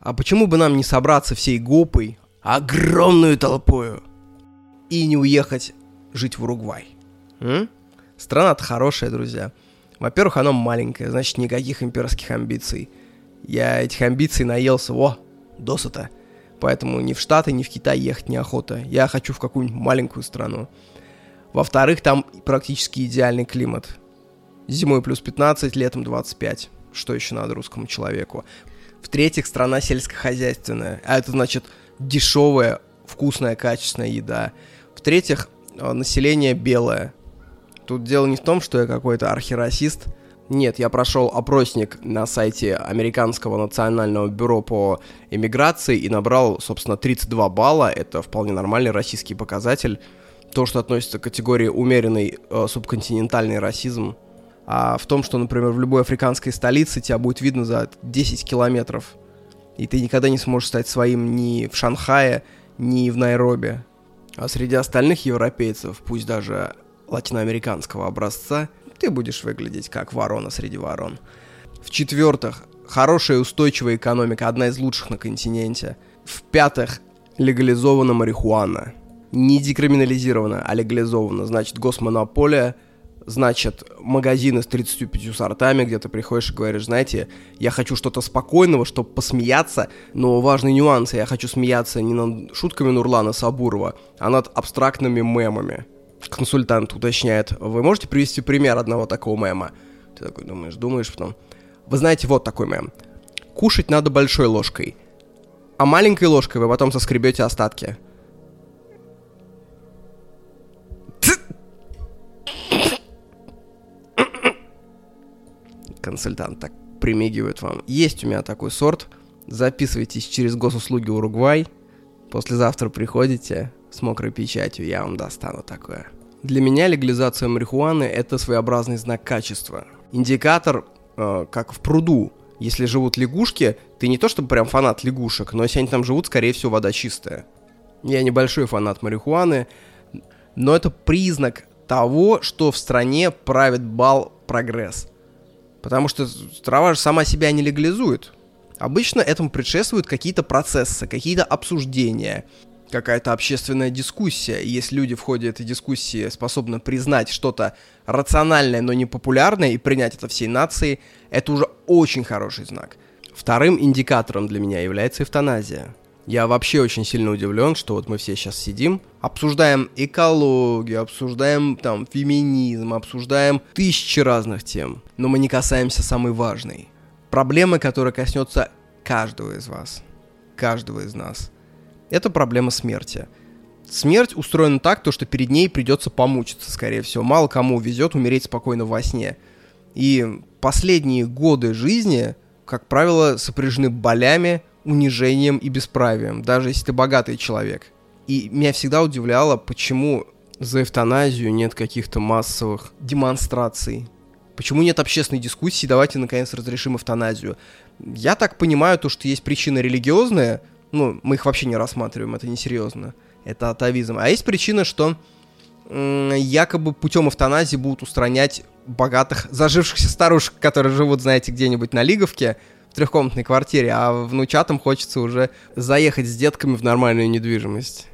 А почему бы нам не собраться всей гопой, огромную толпою, и не уехать жить в Уругвай? М? Страна-то хорошая, друзья. Во-первых, она маленькая, значит, никаких имперских амбиций. Я этих амбиций наелся, о, досыта. Поэтому ни в Штаты, ни в Китай ехать неохота. Я хочу в какую-нибудь маленькую страну. Во-вторых, там практически идеальный климат. Зимой плюс 15, летом 25. Что еще надо русскому человеку? В-третьих, страна сельскохозяйственная. А это значит дешевая, вкусная, качественная еда. В-третьих, э, население белое. Тут дело не в том, что я какой-то архирасист. Нет, я прошел опросник на сайте Американского национального бюро по иммиграции и набрал, собственно, 32 балла. Это вполне нормальный российский показатель. То, что относится к категории умеренный э, субконтинентальный расизм. А в том, что, например, в любой африканской столице тебя будет видно за 10 километров. И ты никогда не сможешь стать своим ни в Шанхае, ни в Найроби. А среди остальных европейцев, пусть даже латиноамериканского образца, ты будешь выглядеть как ворона среди ворон. В-четвертых, хорошая устойчивая экономика, одна из лучших на континенте. В-пятых, легализована марихуана. Не декриминализирована, а легализована. Значит, госмонополия, значит, магазины с 35 сортами, где ты приходишь и говоришь, знаете, я хочу что-то спокойного, чтобы посмеяться, но важный нюанс, я хочу смеяться не над шутками Нурлана Сабурова, а над абстрактными мемами консультант уточняет, вы можете привести пример одного такого мема? Ты такой думаешь, думаешь потом. Вы знаете, вот такой мем. Кушать надо большой ложкой, а маленькой ложкой вы потом соскребете остатки. Консультант так примигивает вам. Есть у меня такой сорт. Записывайтесь через госуслуги Уругвай. Послезавтра приходите с мокрой печатью, я вам достану такое. Для меня легализация марихуаны – это своеобразный знак качества. Индикатор, э, как в пруду. Если живут лягушки, ты не то чтобы прям фанат лягушек, но если они там живут, скорее всего, вода чистая. Я небольшой фанат марихуаны, но это признак того, что в стране правит бал прогресс. Потому что трава же сама себя не легализует. Обычно этому предшествуют какие-то процессы, какие-то обсуждения какая-то общественная дискуссия, и если люди в ходе этой дискуссии способны признать что-то рациональное, но не популярное, и принять это всей нации, это уже очень хороший знак. Вторым индикатором для меня является эвтаназия. Я вообще очень сильно удивлен, что вот мы все сейчас сидим, обсуждаем экологию, обсуждаем там феминизм, обсуждаем тысячи разных тем, но мы не касаемся самой важной. Проблемы, которая коснется каждого из вас, каждого из нас – это проблема смерти. Смерть устроена так, то, что перед ней придется помучиться, скорее всего. Мало кому везет умереть спокойно во сне. И последние годы жизни, как правило, сопряжены болями, унижением и бесправием, даже если ты богатый человек. И меня всегда удивляло, почему за эвтаназию нет каких-то массовых демонстраций. Почему нет общественной дискуссии, давайте наконец разрешим эвтаназию. Я так понимаю, то, что есть причина религиозная, ну, мы их вообще не рассматриваем, это несерьезно. Это атовизм. А есть причина, что якобы путем эвтаназии будут устранять богатых, зажившихся старушек, которые живут, знаете, где-нибудь на Лиговке, трехкомнатной квартире, а внучатам хочется уже заехать с детками в нормальную недвижимость.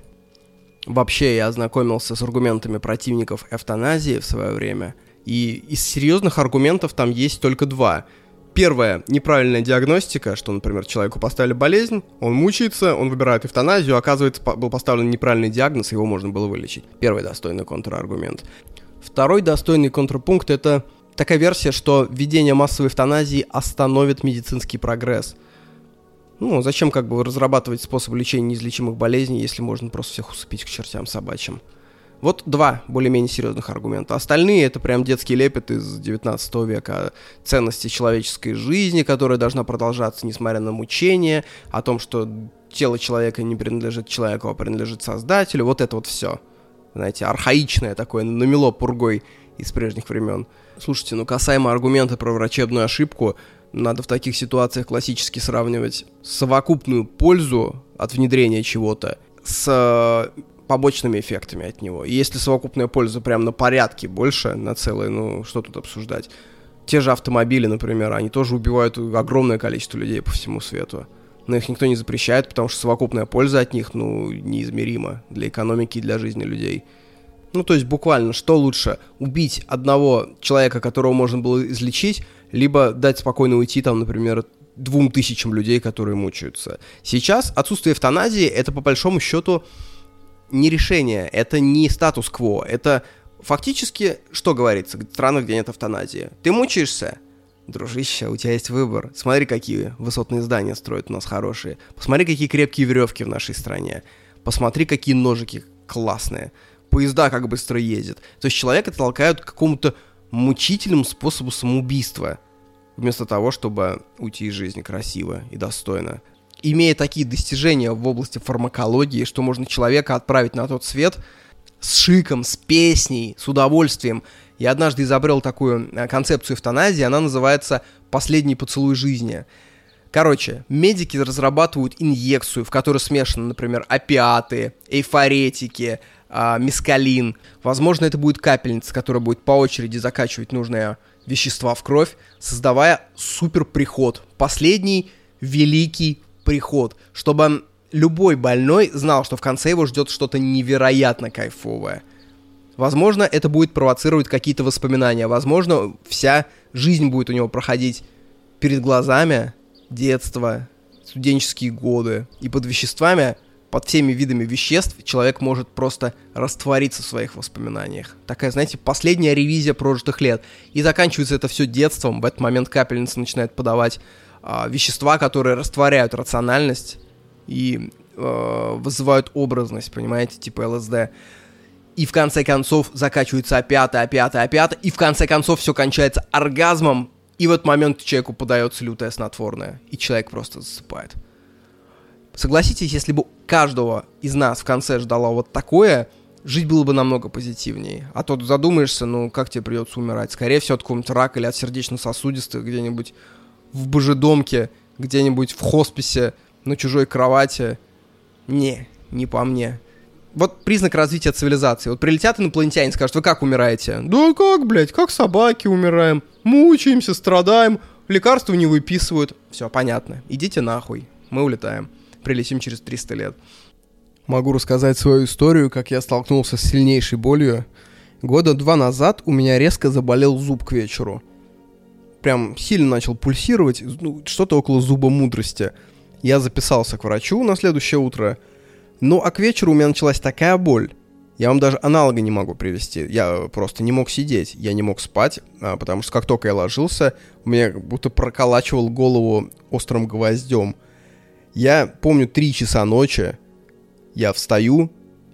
Вообще, я ознакомился с аргументами противников эвтаназии в свое время, и из серьезных аргументов там есть только два – Первое, неправильная диагностика, что, например, человеку поставили болезнь, он мучается, он выбирает эвтаназию, оказывается, был поставлен неправильный диагноз, его можно было вылечить. Первый достойный контраргумент. Второй достойный контрпункт – это такая версия, что введение массовой эвтаназии остановит медицинский прогресс. Ну, зачем как бы разрабатывать способ лечения неизлечимых болезней, если можно просто всех усыпить к чертям собачьим? Вот два более-менее серьезных аргумента. Остальные это прям детский лепет из 19 века ценности человеческой жизни, которая должна продолжаться, несмотря на мучения, о том, что тело человека не принадлежит человеку, а принадлежит создателю. Вот это вот все. Знаете, архаичное такое, намело пургой из прежних времен. Слушайте, ну касаемо аргумента про врачебную ошибку, надо в таких ситуациях классически сравнивать совокупную пользу от внедрения чего-то с побочными эффектами от него. И если совокупная польза прям на порядке больше, на целое, ну, что тут обсуждать? Те же автомобили, например, они тоже убивают огромное количество людей по всему свету. но их никто не запрещает, потому что совокупная польза от них, ну, неизмерима для экономики и для жизни людей. Ну, то есть буквально, что лучше, убить одного человека, которого можно было излечить, либо дать спокойно уйти, там, например, двум тысячам людей, которые мучаются. Сейчас отсутствие эвтаназии — это, по большому счету, не решение, это не статус-кво, это фактически, что говорится в где нет эвтаназии? Ты мучаешься? Дружище, у тебя есть выбор. Смотри, какие высотные здания строят у нас хорошие. Посмотри, какие крепкие веревки в нашей стране. Посмотри, какие ножики классные. Поезда как быстро ездят. То есть человека толкают к какому-то мучительному способу самоубийства. Вместо того, чтобы уйти из жизни красиво и достойно. Имея такие достижения в области фармакологии, что можно человека отправить на тот свет с шиком, с песней, с удовольствием – я однажды изобрел такую э, концепцию эвтаназии, она называется «последний поцелуй жизни». Короче, медики разрабатывают инъекцию, в которой смешаны, например, опиаты, эйфоретики, э, мискалин. Возможно, это будет капельница, которая будет по очереди закачивать нужные вещества в кровь, создавая супер приход. Последний великий приход, чтобы любой больной знал, что в конце его ждет что-то невероятно кайфовое. Возможно, это будет провоцировать какие-то воспоминания. Возможно, вся жизнь будет у него проходить перед глазами, детство, студенческие годы. И под веществами, под всеми видами веществ, человек может просто раствориться в своих воспоминаниях. Такая, знаете, последняя ревизия прожитых лет. И заканчивается это все детством. В этот момент капельница начинает подавать а, вещества, которые растворяют рациональность и а, вызывают образность, понимаете, типа ЛСД и в конце концов закачивается опята, опята, опята, и в конце концов все кончается оргазмом, и в этот момент человеку подается лютое снотворное, и человек просто засыпает. Согласитесь, если бы каждого из нас в конце ждало вот такое, жить было бы намного позитивнее. А то задумаешься, ну как тебе придется умирать? Скорее всего, от какого-нибудь рака или от сердечно-сосудистых где-нибудь в божедомке, где-нибудь в хосписе, на чужой кровати. Не, не по мне вот признак развития цивилизации. Вот прилетят инопланетяне и скажут, вы как умираете? Да как, блядь, как собаки умираем. Мучаемся, страдаем, лекарства не выписывают. Все, понятно. Идите нахуй. Мы улетаем. Прилетим через 300 лет. Могу рассказать свою историю, как я столкнулся с сильнейшей болью. Года два назад у меня резко заболел зуб к вечеру. Прям сильно начал пульсировать, ну, что-то около зуба мудрости. Я записался к врачу на следующее утро – ну, а к вечеру у меня началась такая боль. Я вам даже аналога не могу привести. Я просто не мог сидеть, я не мог спать, а, потому что как только я ложился, меня будто проколачивал голову острым гвоздем. Я помню три часа ночи, я встаю,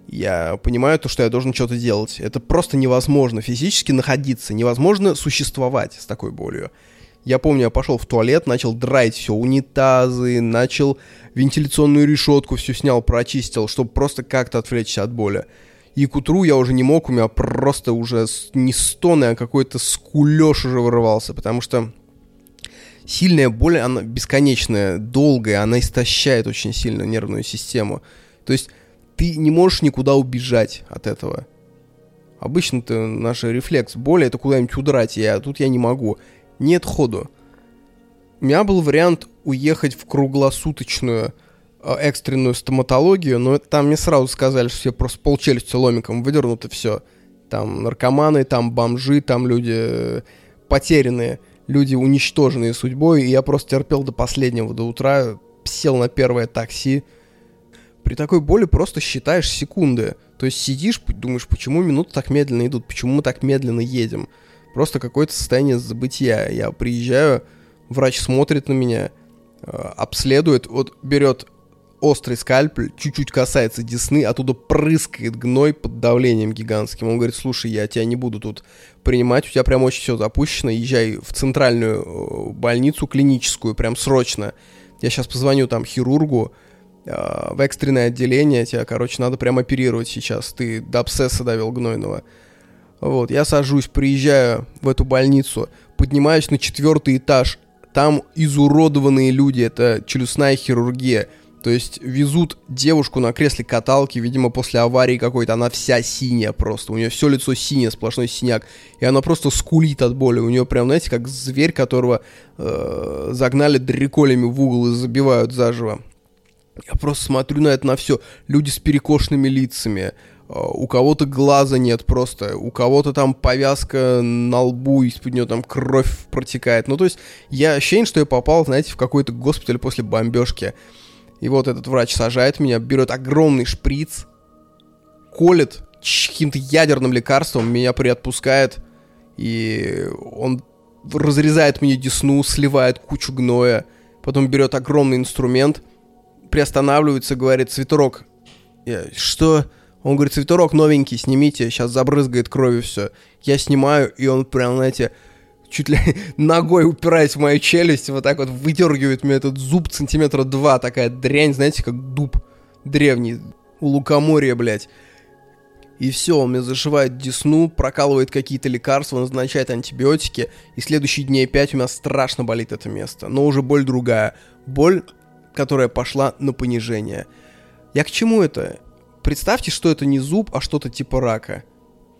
я понимаю то, что я должен что-то делать. Это просто невозможно физически находиться, невозможно существовать с такой болью. Я помню, я пошел в туалет, начал драить все, унитазы, начал вентиляционную решетку все снял, прочистил, чтобы просто как-то отвлечься от боли. И к утру я уже не мог, у меня просто уже не стоны, а какой-то скулеж уже вырывался, потому что сильная боль, она бесконечная, долгая, она истощает очень сильно нервную систему. То есть ты не можешь никуда убежать от этого. Обычно-то наш рефлекс боли это куда-нибудь удрать, я, тут я не могу нет ходу. У меня был вариант уехать в круглосуточную э, экстренную стоматологию, но там мне сразу сказали, что все просто полчелюсти ломиком выдернут и все. Там наркоманы, там бомжи, там люди э, потерянные, люди уничтоженные судьбой, и я просто терпел до последнего, до утра, сел на первое такси. При такой боли просто считаешь секунды. То есть сидишь, думаешь, почему минуты так медленно идут, почему мы так медленно едем просто какое-то состояние забытия. Я приезжаю, врач смотрит на меня, э, обследует, вот берет острый скальпель, чуть-чуть касается десны, оттуда прыскает гной под давлением гигантским. Он говорит, слушай, я тебя не буду тут принимать, у тебя прям очень все запущено, езжай в центральную э, больницу клиническую, прям срочно. Я сейчас позвоню там хирургу, э, в экстренное отделение, тебя, короче, надо прям оперировать сейчас, ты до абсцесса довел гнойного. Вот, я сажусь, приезжаю в эту больницу, поднимаюсь на четвертый этаж. Там изуродованные люди, это челюстная хирургия. То есть везут девушку на кресле каталки, видимо, после аварии какой-то, она вся синяя просто. У нее все лицо синее, сплошной синяк. И она просто скулит от боли. У нее прям, знаете, как зверь, которого э, загнали дреколями в угол и забивают заживо. Я просто смотрю на это на все. Люди с перекошенными лицами. А, у кого-то глаза нет просто, у кого-то там повязка на лбу, из-под нее там кровь протекает. Ну, то есть, я ощущение, что я попал, знаете, в какой-то госпиталь после бомбежки. И вот этот врач сажает меня, берет огромный шприц, колет каким-то ядерным лекарством, меня приотпускает, и он разрезает мне десну, сливает кучу гноя, потом берет огромный инструмент, приостанавливается, говорит, свитерок. Я, что? Он говорит, свитерок новенький, снимите, сейчас забрызгает кровью все. Я снимаю, и он прям, знаете, чуть ли ногой упираясь в мою челюсть, вот так вот выдергивает мне этот зуб сантиметра два, такая дрянь, знаете, как дуб древний у лукоморья, блядь. И все, он мне зашивает десну, прокалывает какие-то лекарства, назначает антибиотики, и следующие дней пять у меня страшно болит это место. Но уже боль другая. Боль, которая пошла на понижение. Я к чему это? Представьте, что это не зуб, а что-то типа рака.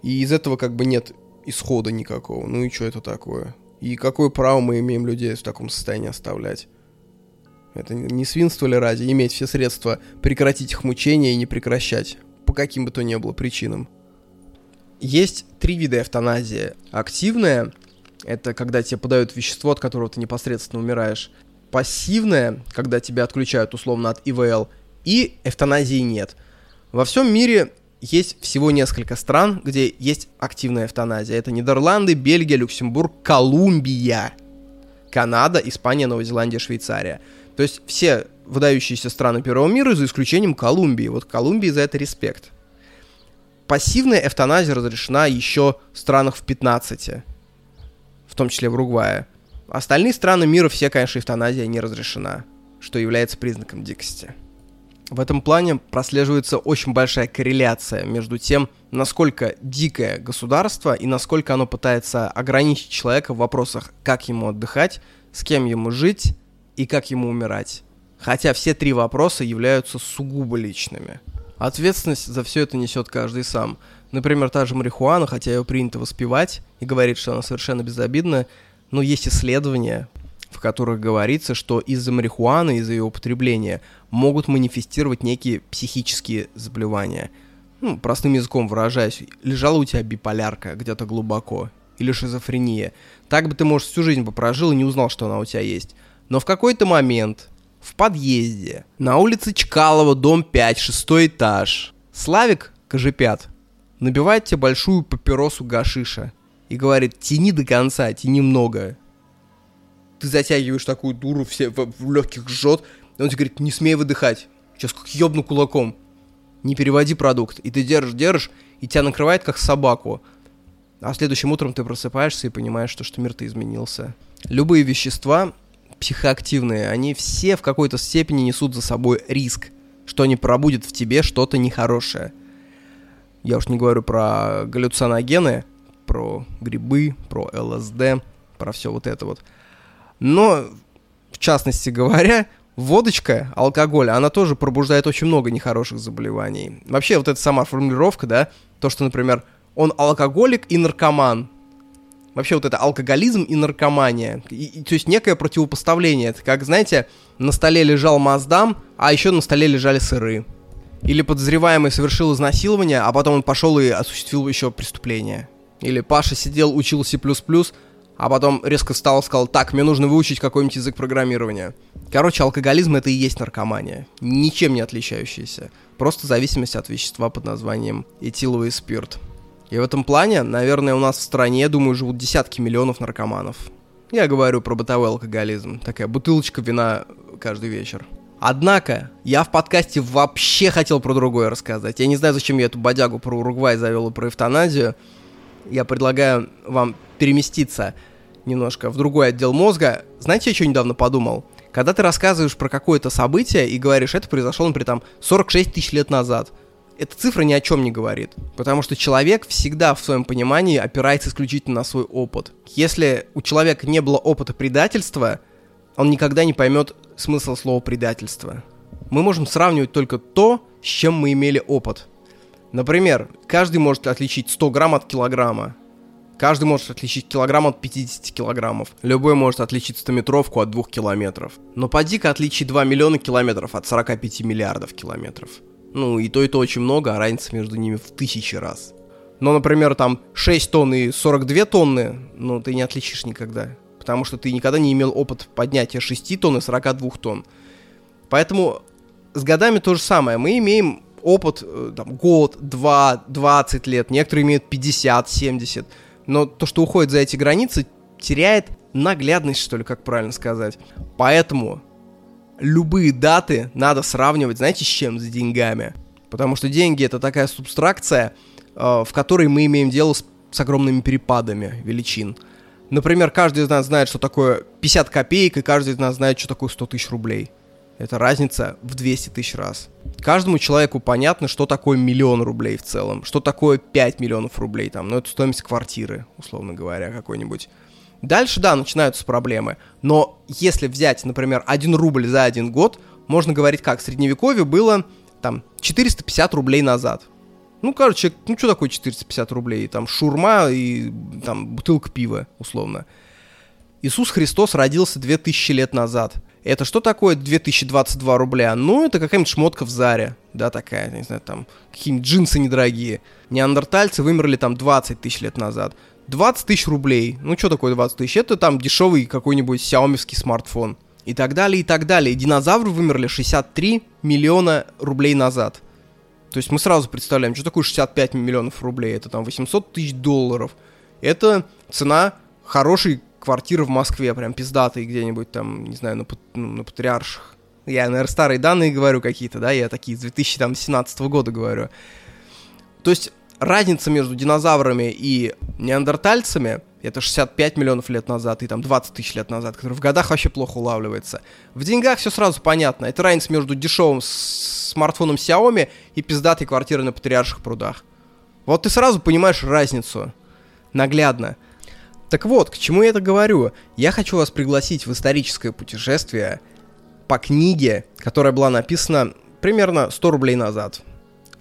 И из этого как бы нет исхода никакого. Ну и что это такое? И какое право мы имеем людей в таком состоянии оставлять? Это не свинство ли ради иметь все средства прекратить их мучения и не прекращать? По каким бы то ни было причинам. Есть три вида эвтаназии. Активная – это когда тебе подают вещество, от которого ты непосредственно умираешь. Пассивная, когда тебя отключают условно от ИВЛ. И эвтаназии нет – во всем мире есть всего несколько стран, где есть активная эвтаназия. Это Нидерланды, Бельгия, Люксембург, Колумбия, Канада, Испания, Новая Зеландия, Швейцария. То есть все выдающиеся страны первого мира, за исключением Колумбии. Вот Колумбии за это респект. Пассивная эвтаназия разрешена еще в странах в 15, в том числе в Уругвае. Остальные страны мира все, конечно, эвтаназия не разрешена, что является признаком дикости. В этом плане прослеживается очень большая корреляция между тем, насколько дикое государство и насколько оно пытается ограничить человека в вопросах, как ему отдыхать, с кем ему жить и как ему умирать. Хотя все три вопроса являются сугубо личными. Ответственность за все это несет каждый сам. Например, та же марихуана, хотя ее принято воспевать и говорит, что она совершенно безобидна, но есть исследования, в которых говорится, что из-за марихуаны, из-за ее употребления могут манифестировать некие психические заболевания. Ну, простым языком выражаясь, лежала у тебя биполярка где-то глубоко, или шизофрения. Так бы ты, может, всю жизнь попрожил и не узнал, что она у тебя есть. Но в какой-то момент в подъезде на улице Чкалова, дом 5, шестой этаж, Славик Кожепят набивает тебе большую папиросу гашиша и говорит, тяни до конца, тяни много, ты затягиваешь такую дуру, все в, в легких жжет, и он тебе говорит, не смей выдыхать, сейчас как ёбну кулаком, не переводи продукт, и ты держишь, держишь, и тебя накрывает как собаку, а следующим утром ты просыпаешься и понимаешь, что, что мир-то изменился. Любые вещества психоактивные, они все в какой-то степени несут за собой риск, что они пробудет в тебе что-то нехорошее. Я уж не говорю про галлюциногены, про грибы, про ЛСД, про все вот это вот – но, в частности говоря, водочка, алкоголь, она тоже пробуждает очень много нехороших заболеваний. Вообще, вот эта сама формулировка, да, то, что, например, он алкоголик и наркоман. Вообще вот это алкоголизм и наркомания. И, и, то есть некое противопоставление. Это как, знаете, на столе лежал Маздам, а еще на столе лежали сыры. Или подозреваемый совершил изнасилование, а потом он пошел и осуществил еще преступление. Или Паша сидел, учил C++, а потом резко встал и сказал, так, мне нужно выучить какой-нибудь язык программирования. Короче, алкоголизм это и есть наркомания, ничем не отличающаяся. Просто зависимость от вещества под названием этиловый спирт. И в этом плане, наверное, у нас в стране, думаю, живут десятки миллионов наркоманов. Я говорю про бытовой алкоголизм. Такая бутылочка вина каждый вечер. Однако, я в подкасте вообще хотел про другое рассказать. Я не знаю, зачем я эту бодягу про Уругвай завел и про эвтаназию. Я предлагаю вам переместиться немножко в другой отдел мозга. Знаете, я что недавно подумал? Когда ты рассказываешь про какое-то событие и говоришь, это произошло, например, там 46 тысяч лет назад, эта цифра ни о чем не говорит. Потому что человек всегда в своем понимании опирается исключительно на свой опыт. Если у человека не было опыта предательства, он никогда не поймет смысл слова предательство. Мы можем сравнивать только то, с чем мы имели опыт. Например, каждый может отличить 100 грамм от килограмма. Каждый может отличить килограмм от 50 килограммов. Любой может отличить 100-метровку от 2 километров. Но поди-ка отличить 2 миллиона километров от 45 миллиардов километров. Ну, и то, и то очень много, а разница между ними в тысячи раз. Но, например, там 6 тонн и 42 тонны, ну, ты не отличишь никогда. Потому что ты никогда не имел опыт поднятия 6 тонн и 42 тонн. Поэтому с годами то же самое. Мы имеем опыт, э, там, год, два, 20 лет. Некоторые имеют 50, 70. Но то, что уходит за эти границы, теряет наглядность, что ли, как правильно сказать. Поэтому любые даты надо сравнивать, знаете, с чем? С деньгами. Потому что деньги это такая субстракция, э, в которой мы имеем дело с, с огромными перепадами величин. Например, каждый из нас знает, что такое 50 копеек, и каждый из нас знает, что такое 100 тысяч рублей. Это разница в 200 тысяч раз. Каждому человеку понятно, что такое миллион рублей в целом, что такое 5 миллионов рублей, там, ну это стоимость квартиры, условно говоря, какой-нибудь. Дальше, да, начинаются проблемы. Но если взять, например, 1 рубль за один год, можно говорить как, в средневековье было там 450 рублей назад. Ну, короче, ну что такое 450 рублей? Там шурма и там бутылка пива, условно. Иисус Христос родился 2000 лет назад. Это что такое 2022 рубля? Ну, это какая-нибудь шмотка в Заре, да, такая, не знаю, там, какие-нибудь джинсы недорогие. Неандертальцы вымерли там 20 тысяч лет назад. 20 тысяч рублей. Ну, что такое 20 тысяч? Это там дешевый какой-нибудь сяомевский смартфон. И так далее, и так далее. Динозавры вымерли 63 миллиона рублей назад. То есть мы сразу представляем, что такое 65 миллионов рублей. Это там 800 тысяч долларов. Это цена хорошей квартиры в Москве, прям пиздатые где-нибудь там, не знаю, на, ну, на Патриарших. Я, наверное, старые данные говорю какие-то, да, я такие с 2017 года говорю. То есть разница между динозаврами и неандертальцами это 65 миллионов лет назад и там 20 тысяч лет назад, который в годах вообще плохо улавливается. В деньгах все сразу понятно. Это разница между дешевым смартфоном Xiaomi и пиздатой квартирой на Патриарших прудах. Вот ты сразу понимаешь разницу. Наглядно. Так вот, к чему я это говорю? Я хочу вас пригласить в историческое путешествие по книге, которая была написана примерно 100 рублей назад.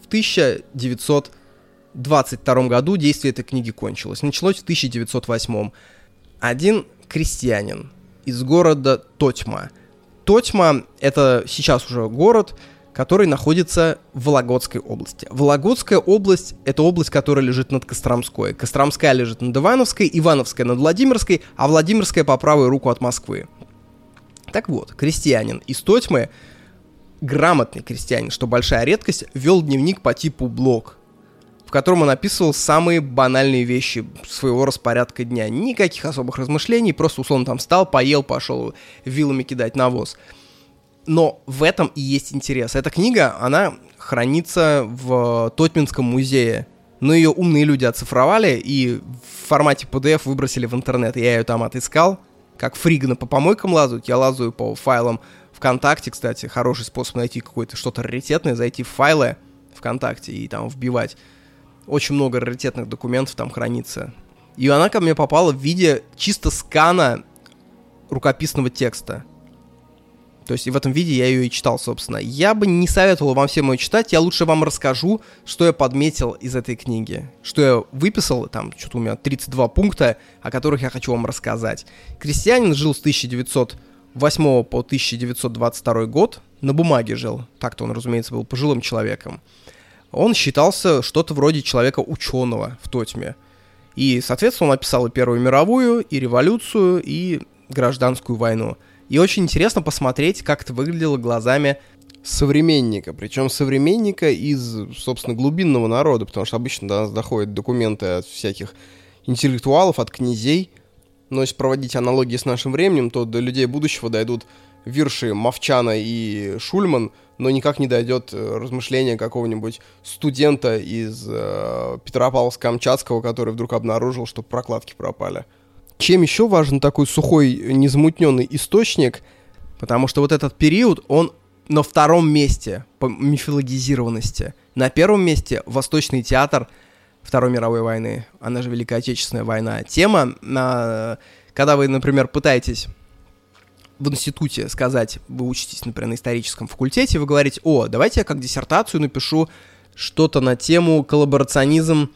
В 1922 году действие этой книги кончилось. Началось в 1908. Один крестьянин из города Тотьма. Тотьма — это сейчас уже город, который находится в Вологодской области. Вологодская область – это область, которая лежит над Костромской. Костромская лежит над Ивановской, Ивановская над Владимирской, а Владимирская по правую руку от Москвы. Так вот, крестьянин из Тотьмы, грамотный крестьянин, что большая редкость, вел дневник по типу блог, в котором он описывал самые банальные вещи своего распорядка дня. Никаких особых размышлений, просто условно там встал, поел, пошел вилами кидать навоз. Но в этом и есть интерес. Эта книга, она хранится в Тотминском музее. Но ее умные люди оцифровали и в формате PDF выбросили в интернет. Я ее там отыскал. Как фриганы по помойкам лазают, я лазаю по файлам ВКонтакте, кстати, хороший способ найти какое-то что-то раритетное, зайти в файлы ВКонтакте и там вбивать. Очень много раритетных документов там хранится. И она ко мне попала в виде чисто скана рукописного текста. То есть в этом виде я ее и читал, собственно. Я бы не советовал вам всем ее читать, я лучше вам расскажу, что я подметил из этой книги. Что я выписал, там что-то у меня 32 пункта, о которых я хочу вам рассказать. Крестьянин жил с 1908 по 1922 год, на бумаге жил, так-то он, разумеется, был пожилым человеком. Он считался что-то вроде человека ученого в Тотьме. И, соответственно, он описал и Первую мировую, и революцию, и гражданскую войну – и очень интересно посмотреть, как это выглядело глазами современника, причем современника из, собственно, глубинного народа, потому что обычно до нас доходят документы от всяких интеллектуалов, от князей. Но если проводить аналогии с нашим временем, то до людей будущего дойдут вирши Мовчана и Шульман, но никак не дойдет э, размышления какого-нибудь студента из э, Петропавловска-Камчатского, который вдруг обнаружил, что прокладки пропали. Чем еще важен такой сухой, незамутненный источник? Потому что вот этот период, он на втором месте по мифологизированности. На первом месте Восточный театр Второй мировой войны, она же Великая Отечественная война. Тема, когда вы, например, пытаетесь в институте сказать, вы учитесь, например, на историческом факультете, вы говорите, о, давайте я как диссертацию напишу что-то на тему коллаборационизм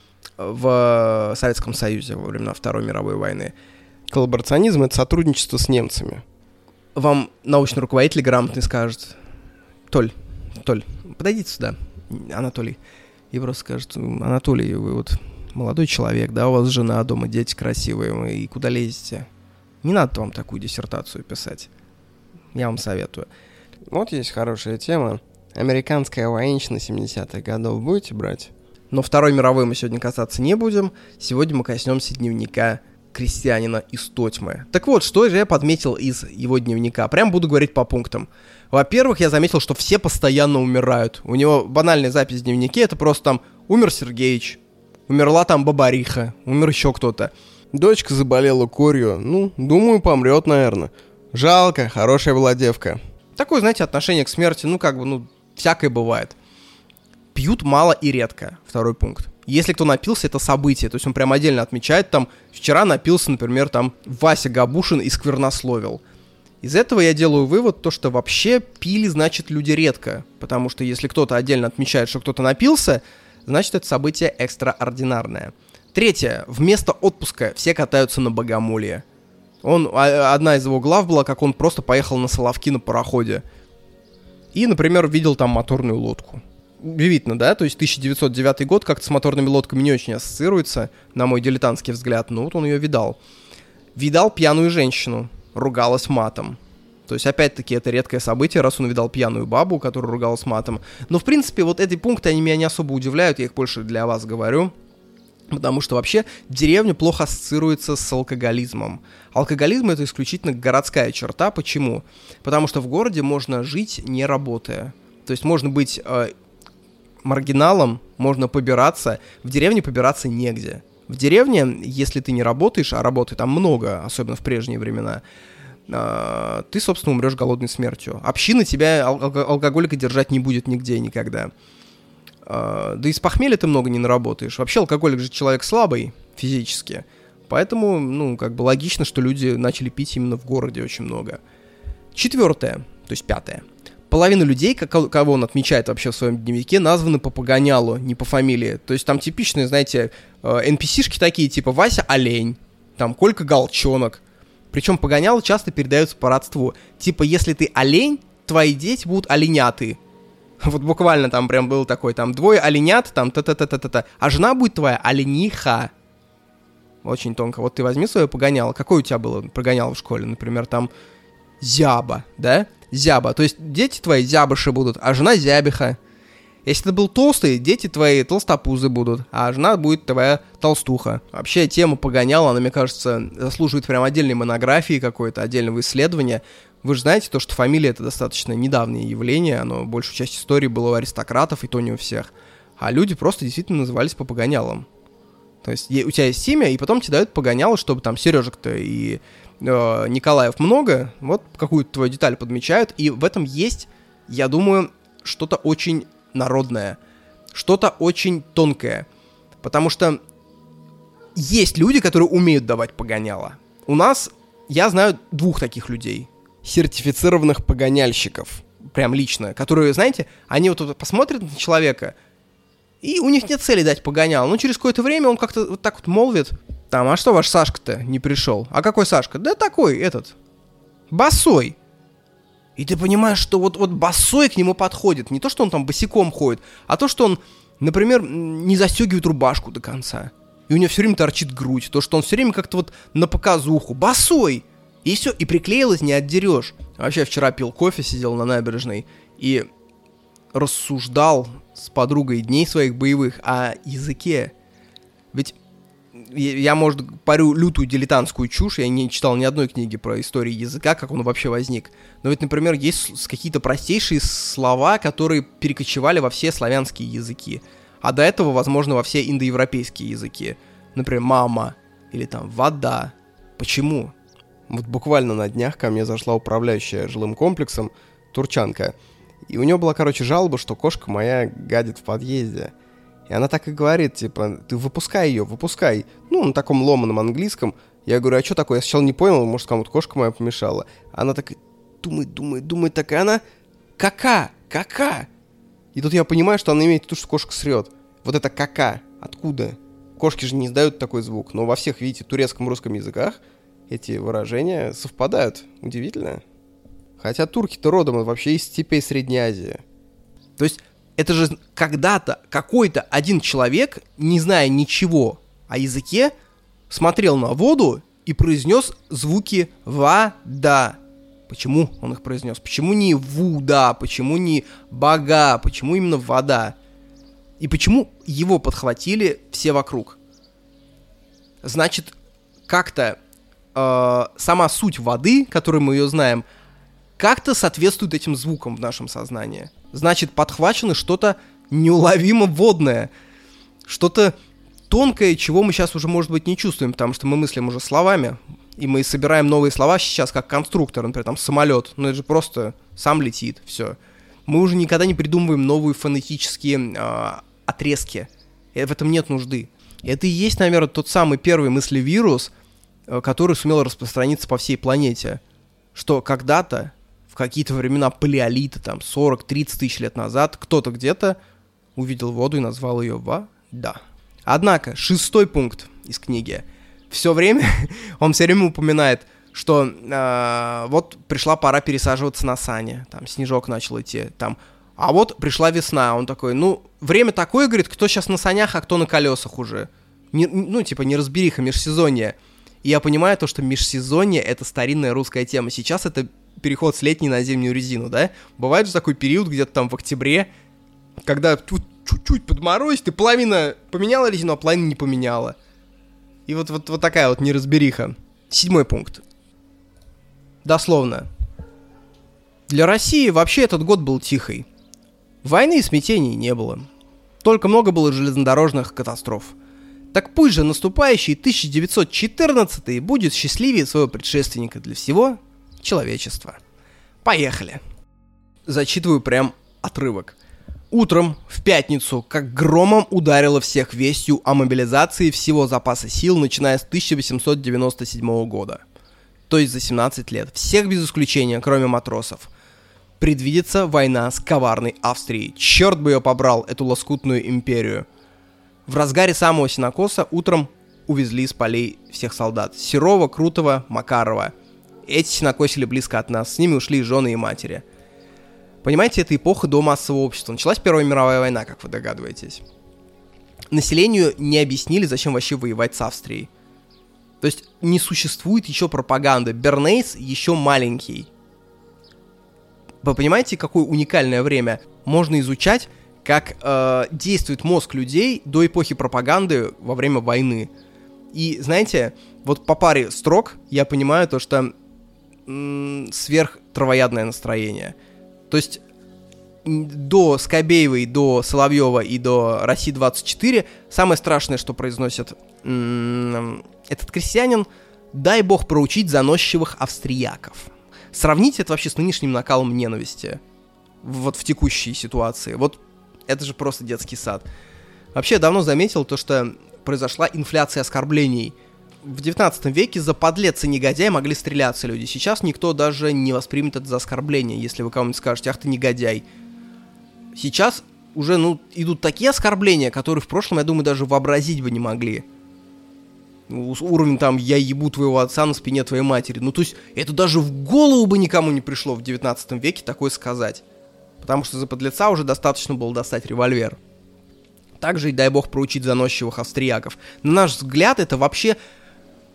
в Советском Союзе во времена Второй мировой войны. Коллаборационизм — это сотрудничество с немцами. Вам научный руководитель грамотный скажет, Толь, Толь, подойдите сюда, Анатолий. И просто скажет, Анатолий, вы вот молодой человек, да, у вас жена дома, дети красивые, вы и куда лезете? Не надо вам такую диссертацию писать. Я вам советую. Вот есть хорошая тема. Американская военщина 70-х годов будете брать? Но Второй мировой мы сегодня касаться не будем. Сегодня мы коснемся дневника крестьянина из Тотьмы. Так вот, что же я подметил из его дневника? Прям буду говорить по пунктам. Во-первых, я заметил, что все постоянно умирают. У него банальная запись в дневнике, это просто там «Умер Сергеич», «Умерла там Бабариха», «Умер еще кто-то». Дочка заболела корью. Ну, думаю, помрет, наверное. Жалко, хорошая была девка. Такое, знаете, отношение к смерти, ну, как бы, ну, всякое бывает. Пьют мало и редко. Второй пункт. Если кто напился, это событие. То есть он прям отдельно отмечает, там, вчера напился, например, там, Вася Габушин и сквернословил. Из этого я делаю вывод, то, что вообще пили, значит, люди редко. Потому что если кто-то отдельно отмечает, что кто-то напился, значит, это событие экстраординарное. Третье. Вместо отпуска все катаются на богомолье. Он, а, одна из его глав была, как он просто поехал на Соловки на пароходе. И, например, видел там моторную лодку. Удивительно, да? То есть 1909 год как-то с моторными лодками не очень ассоциируется, на мой дилетантский взгляд. Но вот он ее видал. Видал пьяную женщину, ругалась матом. То есть, опять-таки, это редкое событие, раз он видал пьяную бабу, которая ругалась матом. Но, в принципе, вот эти пункты, они меня не особо удивляют, я их больше для вас говорю. Потому что вообще деревня плохо ассоциируется с алкоголизмом. Алкоголизм это исключительно городская черта. Почему? Потому что в городе можно жить не работая. То есть можно быть э, маргиналом, можно побираться. В деревне побираться негде. В деревне, если ты не работаешь, а работы там много, особенно в прежние времена, э, ты, собственно, умрешь голодной смертью. Община тебя, ал- алкоголика, держать не будет нигде никогда. А, да и с похмелья ты много не наработаешь. Вообще алкоголик же человек слабый физически. Поэтому, ну, как бы логично, что люди начали пить именно в городе очень много. Четвертое, то есть пятое. Половина людей, кого он отмечает вообще в своем дневнике, названы по погонялу, не по фамилии. То есть там типичные, знаете, NPC-шки э, такие, типа Вася Олень, там Колька Голчонок. Причем погонялы часто передаются по родству. Типа, если ты олень, твои дети будут оленяты. Вот буквально там прям был такой, там двое оленят, там та-та-та-та-та. А жена будет твоя олениха. Очень тонко. Вот ты возьми свое погоняло. Какое у тебя было погоняло в школе? Например, там зяба, да? Зяба. То есть дети твои зябыши будут, а жена зябиха. Если ты был толстый, дети твои толстопузы будут, а жена будет твоя толстуха. Вообще, тема погоняла, она, мне кажется, заслуживает прям отдельной монографии какой-то, отдельного исследования. Вы же знаете то, что фамилия это достаточно недавнее явление, оно большую часть истории было у аристократов и то не у всех. А люди просто действительно назывались по погонялам. То есть у тебя есть имя, и потом тебе дают погоняло, чтобы там Сережек-то и э, Николаев много, вот какую-то твою деталь подмечают, и в этом есть, я думаю, что-то очень народное, что-то очень тонкое. Потому что есть люди, которые умеют давать погоняло. У нас, я знаю двух таких людей сертифицированных погоняльщиков, прям лично, которые, знаете, они вот, посмотрят на человека, и у них нет цели дать погонял. Но через какое-то время он как-то вот так вот молвит, там, а что ваш Сашка-то не пришел? А какой Сашка? Да такой, этот, босой. И ты понимаешь, что вот, вот босой к нему подходит. Не то, что он там босиком ходит, а то, что он, например, не застегивает рубашку до конца. И у него все время торчит грудь. То, что он все время как-то вот на показуху. Босой! И все, и приклеилось, не отдерешь. Вообще, вчера пил кофе, сидел на набережной и рассуждал с подругой дней своих боевых о языке. Ведь я, может, парю лютую дилетантскую чушь, я не читал ни одной книги про историю языка, как он вообще возник. Но ведь, например, есть какие-то простейшие слова, которые перекочевали во все славянские языки. А до этого, возможно, во все индоевропейские языки. Например, мама или там вода. Почему? Вот буквально на днях ко мне зашла управляющая жилым комплексом, турчанка. И у нее была, короче, жалоба, что кошка моя гадит в подъезде. И она так и говорит, типа, ты выпускай ее, выпускай. Ну, на таком ломаном английском. Я говорю, а что такое? Я сначала не понял, может, кому-то кошка моя помешала. Она так думает, думает, думает, такая она... Кака? Кака? И тут я понимаю, что она имеет в виду, что кошка срет. Вот это кака. Откуда? кошки же не издают такой звук, но во всех, видите, турецком, русском языках эти выражения совпадают. Удивительно. Хотя турки-то родом вообще из степей Средней Азии. То есть это же когда-то какой-то один человек, не зная ничего о языке, смотрел на воду и произнес звуки «вода». Почему он их произнес? Почему не «вуда», почему не «бога», почему именно «вода»? И почему его подхватили все вокруг? Значит, как-то э, сама суть воды, которую мы ее знаем, как-то соответствует этим звукам в нашем сознании. Значит, подхвачено что-то неуловимо водное, что-то тонкое, чего мы сейчас уже, может быть, не чувствуем, потому что мы мыслим уже словами, и мы собираем новые слова сейчас как конструктор, например, там самолет, но это же просто сам летит, все. Мы уже никогда не придумываем новые фонетические э, отрезки. И в этом нет нужды. Это и есть, наверное, тот самый первый мыслевирус, э, который сумел распространиться по всей планете. Что когда-то, в какие-то времена палеолита, там 40-30 тысяч лет назад, кто-то где-то увидел воду и назвал ее вода. Однако, шестой пункт из книги. Все время, он все время упоминает, что э, вот пришла пора пересаживаться на сани, там снежок начал идти, там, а вот пришла весна, он такой, ну, время такое, говорит, кто сейчас на санях, а кто на колесах уже. Не, ну, типа, не разбериха, межсезонье. И я понимаю то, что межсезонье — это старинная русская тема. Сейчас это переход с летней на зимнюю резину, да? Бывает же такой период где-то там в октябре, когда чуть-чуть подморозит, и половина поменяла резину, а половина не поменяла. И вот, вот, вот такая вот неразбериха. Седьмой пункт. Дословно. Для России вообще этот год был тихий. Войны и смятений не было. Только много было железнодорожных катастроф. Так пусть же наступающий 1914 будет счастливее своего предшественника для всего человечества. Поехали. Зачитываю прям отрывок. Утром, в пятницу, как громом ударило всех вестью о мобилизации всего запаса сил, начиная с 1897 года. То есть за 17 лет. Всех без исключения, кроме матросов. Предвидится война с коварной Австрией. Черт бы ее побрал, эту лоскутную империю. В разгаре самого синокоса утром увезли с полей всех солдат. Серова, Крутого, Макарова. Эти синокосили близко от нас. С ними ушли жены и матери – Понимаете, это эпоха до массового общества. Началась Первая мировая война, как вы догадываетесь. Населению не объяснили, зачем вообще воевать с Австрией. То есть не существует еще пропаганды. Бернейс еще маленький. Вы понимаете, какое уникальное время можно изучать, как э, действует мозг людей до эпохи пропаганды во время войны. И знаете, вот по паре строк я понимаю то, что сверхтравоядное настроение – то есть до Скобеевой, до Соловьева и до России-24 самое страшное, что произносит этот крестьянин, дай бог проучить заносчивых австрияков. Сравните это вообще с нынешним накалом ненависти. Вот в текущей ситуации. Вот это же просто детский сад. Вообще, я давно заметил то, что произошла инфляция оскорблений – в 19 веке за подлец и негодяй могли стреляться люди. Сейчас никто даже не воспримет это за оскорбление, если вы кому-нибудь скажете, ах ты негодяй. Сейчас уже, ну, идут такие оскорбления, которые в прошлом, я думаю, даже вообразить бы не могли. Уровень там «я ебу твоего отца на спине твоей матери». Ну, то есть, это даже в голову бы никому не пришло в 19 веке такое сказать. Потому что за подлеца уже достаточно было достать револьвер. Также и дай бог проучить заносчивых австрияков. На наш взгляд, это вообще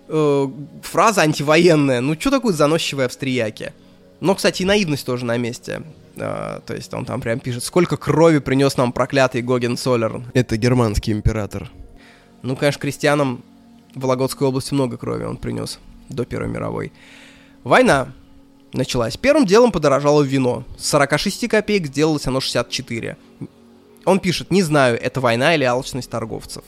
э, фраза антивоенная. Ну, что такое заносчивые австрияки? Но, кстати, и наивность тоже на месте. Uh, то есть он там прям пишет, сколько крови принес нам проклятый Гоген Солерн. Это германский император. Ну, конечно, крестьянам в Вологодской области много крови он принес до Первой мировой. Война началась. Первым делом подорожало вино. С 46 копеек сделалось оно 64. Он пишет, не знаю, это война или алчность торговцев.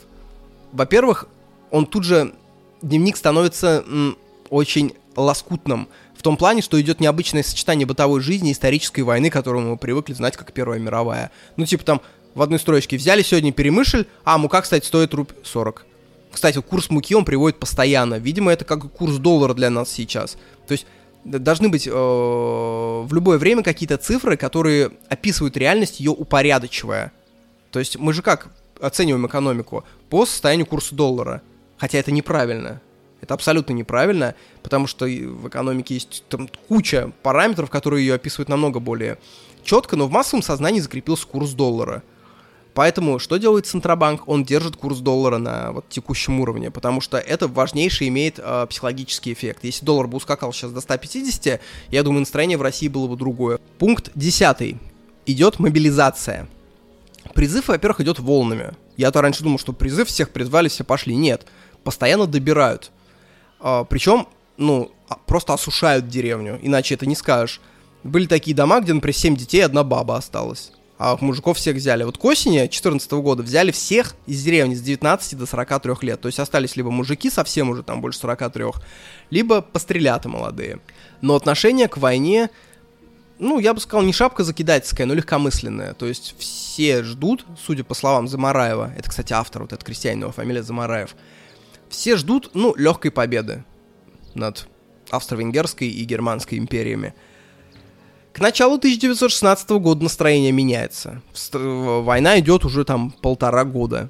Во-первых, он тут же дневник становится м, очень лоскутным. В том плане, что идет необычное сочетание бытовой жизни и исторической войны, которую мы привыкли знать как Первая мировая. Ну, типа там в одной строчке взяли сегодня перемышль, а мука, кстати, стоит руб 40. Кстати, курс муки он приводит постоянно. Видимо, это как курс доллара для нас сейчас. То есть должны быть э, в любое время какие-то цифры, которые описывают реальность, ее упорядочивая. То есть мы же как оцениваем экономику по состоянию курса доллара. Хотя это неправильно. Это абсолютно неправильно, потому что в экономике есть там куча параметров, которые ее описывают намного более четко, но в массовом сознании закрепился курс доллара. Поэтому что делает Центробанк? Он держит курс доллара на вот текущем уровне, потому что это важнейший имеет э, психологический эффект. Если доллар бы ускакал сейчас до 150, я думаю, настроение в России было бы другое. Пункт 10. Идет мобилизация. Призыв, во-первых, идет волнами. Я-то раньше думал, что призыв всех призвали, все пошли. Нет, постоянно добирают. А, причем, ну, а, просто осушают деревню, иначе это не скажешь. Были такие дома, где, например, 7 детей, одна баба осталась. А мужиков всех взяли. Вот к осени 2014 года взяли всех из деревни с 19 до 43 лет. То есть остались либо мужики совсем уже там больше 43, либо пострелята молодые. Но отношение к войне, ну, я бы сказал, не шапка закидательская, но легкомысленная. То есть все ждут, судя по словам Замараева, это, кстати, автор, вот этот крестьянин, его фамилия Замараев, все ждут, ну, легкой победы над Австро-Венгерской и Германской империями. К началу 1916 года настроение меняется. Война идет уже там полтора года.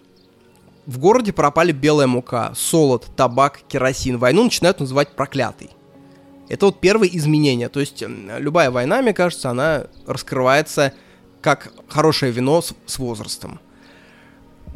В городе пропали белая мука, солод, табак, керосин. Войну начинают называть проклятой. Это вот первые изменения. То есть любая война, мне кажется, она раскрывается как хорошее вино с, с возрастом.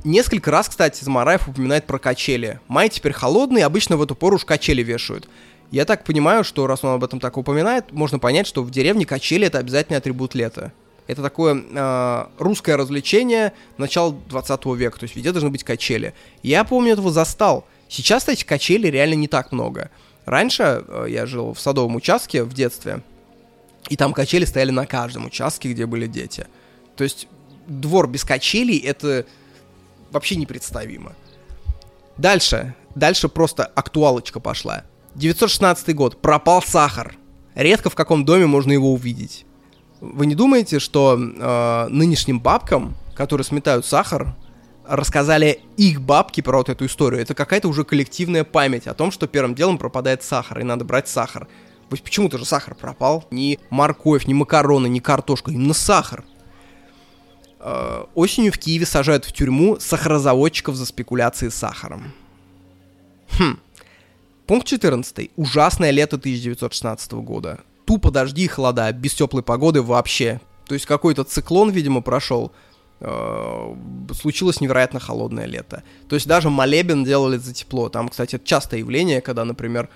Несколько раз, кстати, Замараев упоминает про качели. Май теперь холодный, обычно в эту пору уж качели вешают. Я так понимаю, что раз он об этом так упоминает, можно понять, что в деревне качели это обязательный атрибут лета. Это такое э, русское развлечение начала 20 века, то есть везде должны быть качели. Я помню этого застал. Сейчас, кстати, качели реально не так много. Раньше э, я жил в садовом участке в детстве, и там качели стояли на каждом участке, где были дети. То есть двор без качелей это вообще непредставимо. Дальше. Дальше просто актуалочка пошла. 916 год. Пропал сахар. Редко в каком доме можно его увидеть. Вы не думаете, что э, нынешним бабкам, которые сметают сахар, рассказали их бабки про вот эту историю? Это какая-то уже коллективная память о том, что первым делом пропадает сахар, и надо брать сахар. Почему-то же сахар пропал. Ни морковь, ни макароны, ни картошка, именно сахар. Э, осенью в Киеве сажают в тюрьму сахарозаводчиков за спекуляции с сахаром. Хм. Пункт 14. Ужасное лето 1916 года. Тупо дожди и холода, без теплой погоды вообще. То есть какой-то циклон, видимо, прошел. Э, случилось невероятно холодное лето. То есть даже молебен делали за тепло. Там, кстати, это частое явление, когда, например,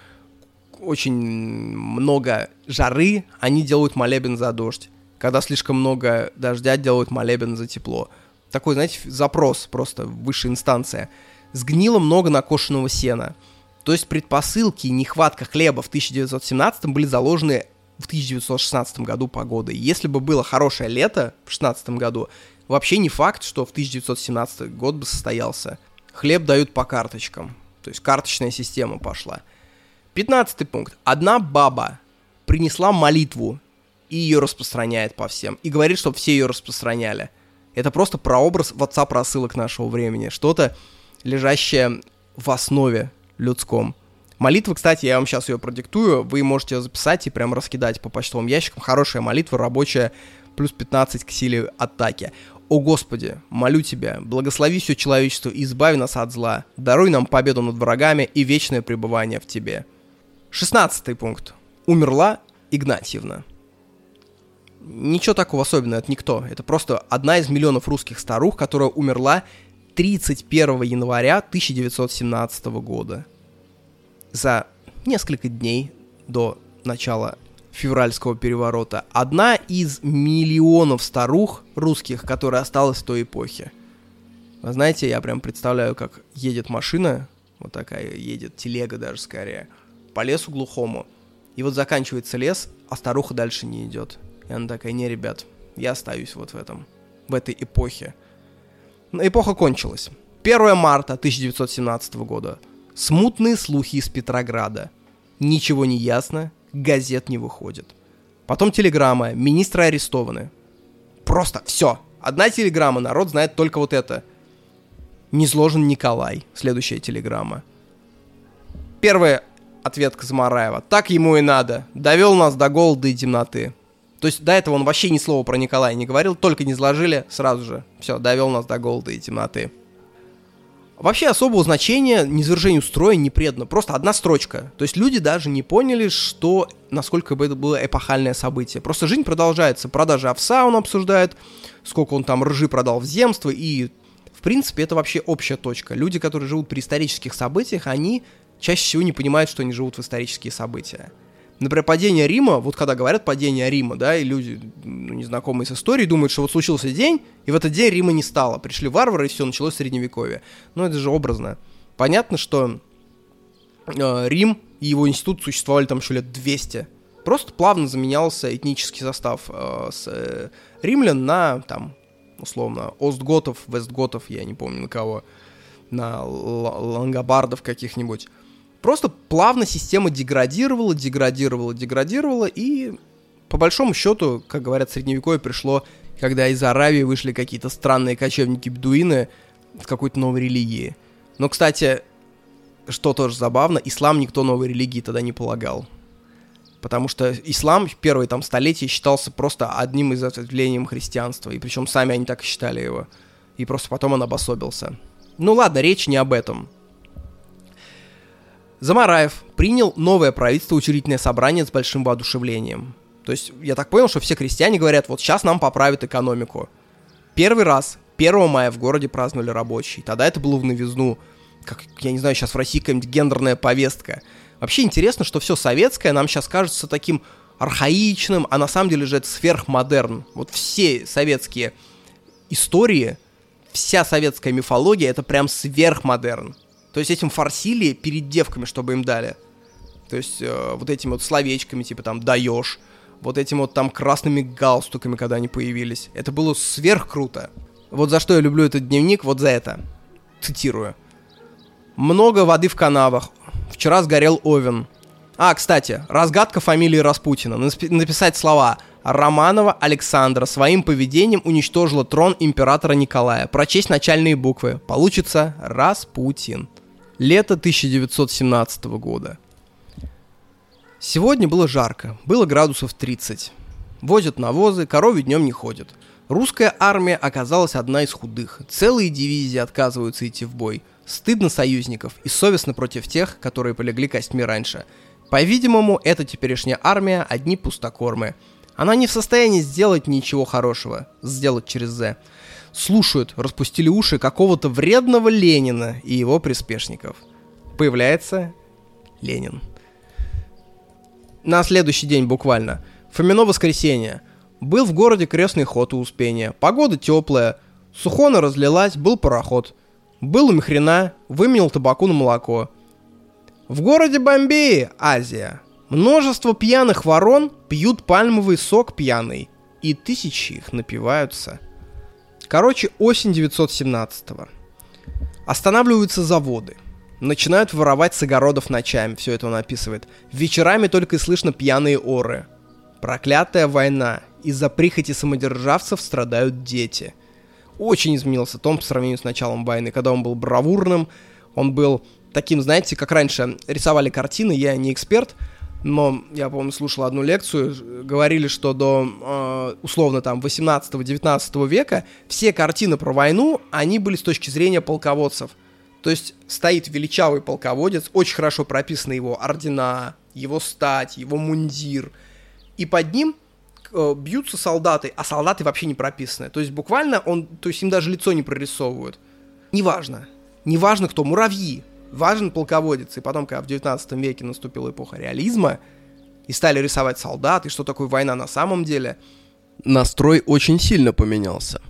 очень много жары, они делают молебен за дождь когда слишком много дождя, делают молебен за тепло. Такой, знаете, запрос просто, высшая инстанция. Сгнило много накошенного сена. То есть предпосылки и нехватка хлеба в 1917 были заложены в 1916 году погодой. Если бы было хорошее лето в 16 году, вообще не факт, что в 1917 год бы состоялся. Хлеб дают по карточкам. То есть карточная система пошла. 15 пункт. Одна баба принесла молитву и ее распространяет по всем. И говорит, чтобы все ее распространяли. Это просто прообраз WhatsApp рассылок нашего времени. Что-то, лежащее в основе людском. Молитва, кстати, я вам сейчас ее продиктую. Вы можете ее записать и прям раскидать по почтовым ящикам. Хорошая молитва, рабочая, плюс 15 к силе атаки. «О Господи, молю Тебя, благослови все человечество и избави нас от зла, даруй нам победу над врагами и вечное пребывание в Тебе». Шестнадцатый пункт. Умерла Игнатьевна ничего такого особенного, это никто. Это просто одна из миллионов русских старух, которая умерла 31 января 1917 года. За несколько дней до начала февральского переворота. Одна из миллионов старух русских, которая осталась в той эпохе. Вы знаете, я прям представляю, как едет машина, вот такая едет, телега даже скорее, по лесу глухому. И вот заканчивается лес, а старуха дальше не идет. И она такая, не, ребят, я остаюсь вот в этом, в этой эпохе. Но эпоха кончилась. 1 марта 1917 года. Смутные слухи из Петрограда. Ничего не ясно, газет не выходит. Потом телеграмма, министры арестованы. Просто все. Одна телеграмма, народ знает только вот это. Незложен Николай. Следующая телеграмма. Первый ответ Казмараева. Так ему и надо. Довел нас до голода и темноты. То есть до этого он вообще ни слова про Николая не говорил, только не изложили, сразу же. Все, довел нас до голода и темноты. Вообще особого значения низвержению строя не предано, просто одна строчка. То есть люди даже не поняли, что, насколько бы это было эпохальное событие. Просто жизнь продолжается, продажи овса он обсуждает, сколько он там ржи продал в земство, и, в принципе, это вообще общая точка. Люди, которые живут при исторических событиях, они чаще всего не понимают, что они живут в исторические события. Например, падение Рима, вот когда говорят падение Рима, да, и люди, ну, незнакомые с историей, думают, что вот случился день, и в этот день Рима не стало. Пришли варвары, и все, началось средневековье. Ну, это же образно. Понятно, что э, Рим и его институт существовали там еще лет 200. Просто плавно заменялся этнический состав э, с э, римлян на, там, условно, остготов, вестготов, я не помню на кого, на лангобардов каких-нибудь. Просто плавно система деградировала, деградировала, деградировала, и по большому счету, как говорят, средневековье пришло, когда из Аравии вышли какие-то странные кочевники-бедуины с какой-то новой религии. Но, кстати, что тоже забавно, ислам никто новой религии тогда не полагал. Потому что ислам в первые там столетия считался просто одним из ответвлением христианства. И причем сами они так и считали его. И просто потом он обособился. Ну ладно, речь не об этом. Замараев принял новое правительство, учредительное собрание с большим воодушевлением. То есть я так понял, что все крестьяне говорят, вот сейчас нам поправят экономику. Первый раз 1 мая в городе праздновали рабочие. Тогда это было в новизну. Как, я не знаю, сейчас в России какая-нибудь гендерная повестка. Вообще интересно, что все советское нам сейчас кажется таким архаичным, а на самом деле же это сверхмодерн. Вот все советские истории, вся советская мифология, это прям сверхмодерн. То есть этим форсили перед девками, чтобы им дали. То есть э, вот этими вот словечками, типа там «даешь», вот этими вот там красными галстуками, когда они появились. Это было сверх круто. Вот за что я люблю этот дневник, вот за это. Цитирую. Много воды в канавах. Вчера сгорел Овен. А, кстати, разгадка фамилии Распутина. Написать слова Романова Александра своим поведением уничтожила трон императора Николая. Прочесть начальные буквы. Получится Распутин. Лето 1917 года. Сегодня было жарко, было градусов 30. Возят навозы, коровы днем не ходят. Русская армия оказалась одна из худых. Целые дивизии отказываются идти в бой. Стыдно союзников и совестно против тех, которые полегли костьми раньше. По-видимому, эта теперешняя армия одни пустокормы. Она не в состоянии сделать ничего хорошего. Сделать через «З» слушают, распустили уши какого-то вредного Ленина и его приспешников. Появляется Ленин. На следующий день буквально. Фомино воскресенье. Был в городе крестный ход у Успения. Погода теплая. Сухона разлилась, был пароход. Был у Мехрена, выменил табаку на молоко. В городе Бомбее, Азия. Множество пьяных ворон пьют пальмовый сок пьяный. И тысячи их напиваются – Короче, осень 917-го. Останавливаются заводы. Начинают воровать с огородов ночами, все это он описывает. Вечерами только и слышно пьяные оры. Проклятая война. Из-за прихоти самодержавцев страдают дети. Очень изменился Том по сравнению с началом войны, когда он был бравурным, он был таким, знаете, как раньше рисовали картины, я не эксперт, но я, помню, слушал одну лекцию, говорили, что до, э, условно, там, 18-19 века все картины про войну, они были с точки зрения полководцев. То есть стоит величавый полководец, очень хорошо прописаны его ордена, его стать, его мундир, и под ним э, бьются солдаты, а солдаты вообще не прописаны. То есть буквально он, то есть им даже лицо не прорисовывают. Неважно. Неважно кто, муравьи, важен полководец. И потом, когда в 19 веке наступила эпоха реализма, и стали рисовать солдат, и что такое война на самом деле, настрой очень сильно поменялся.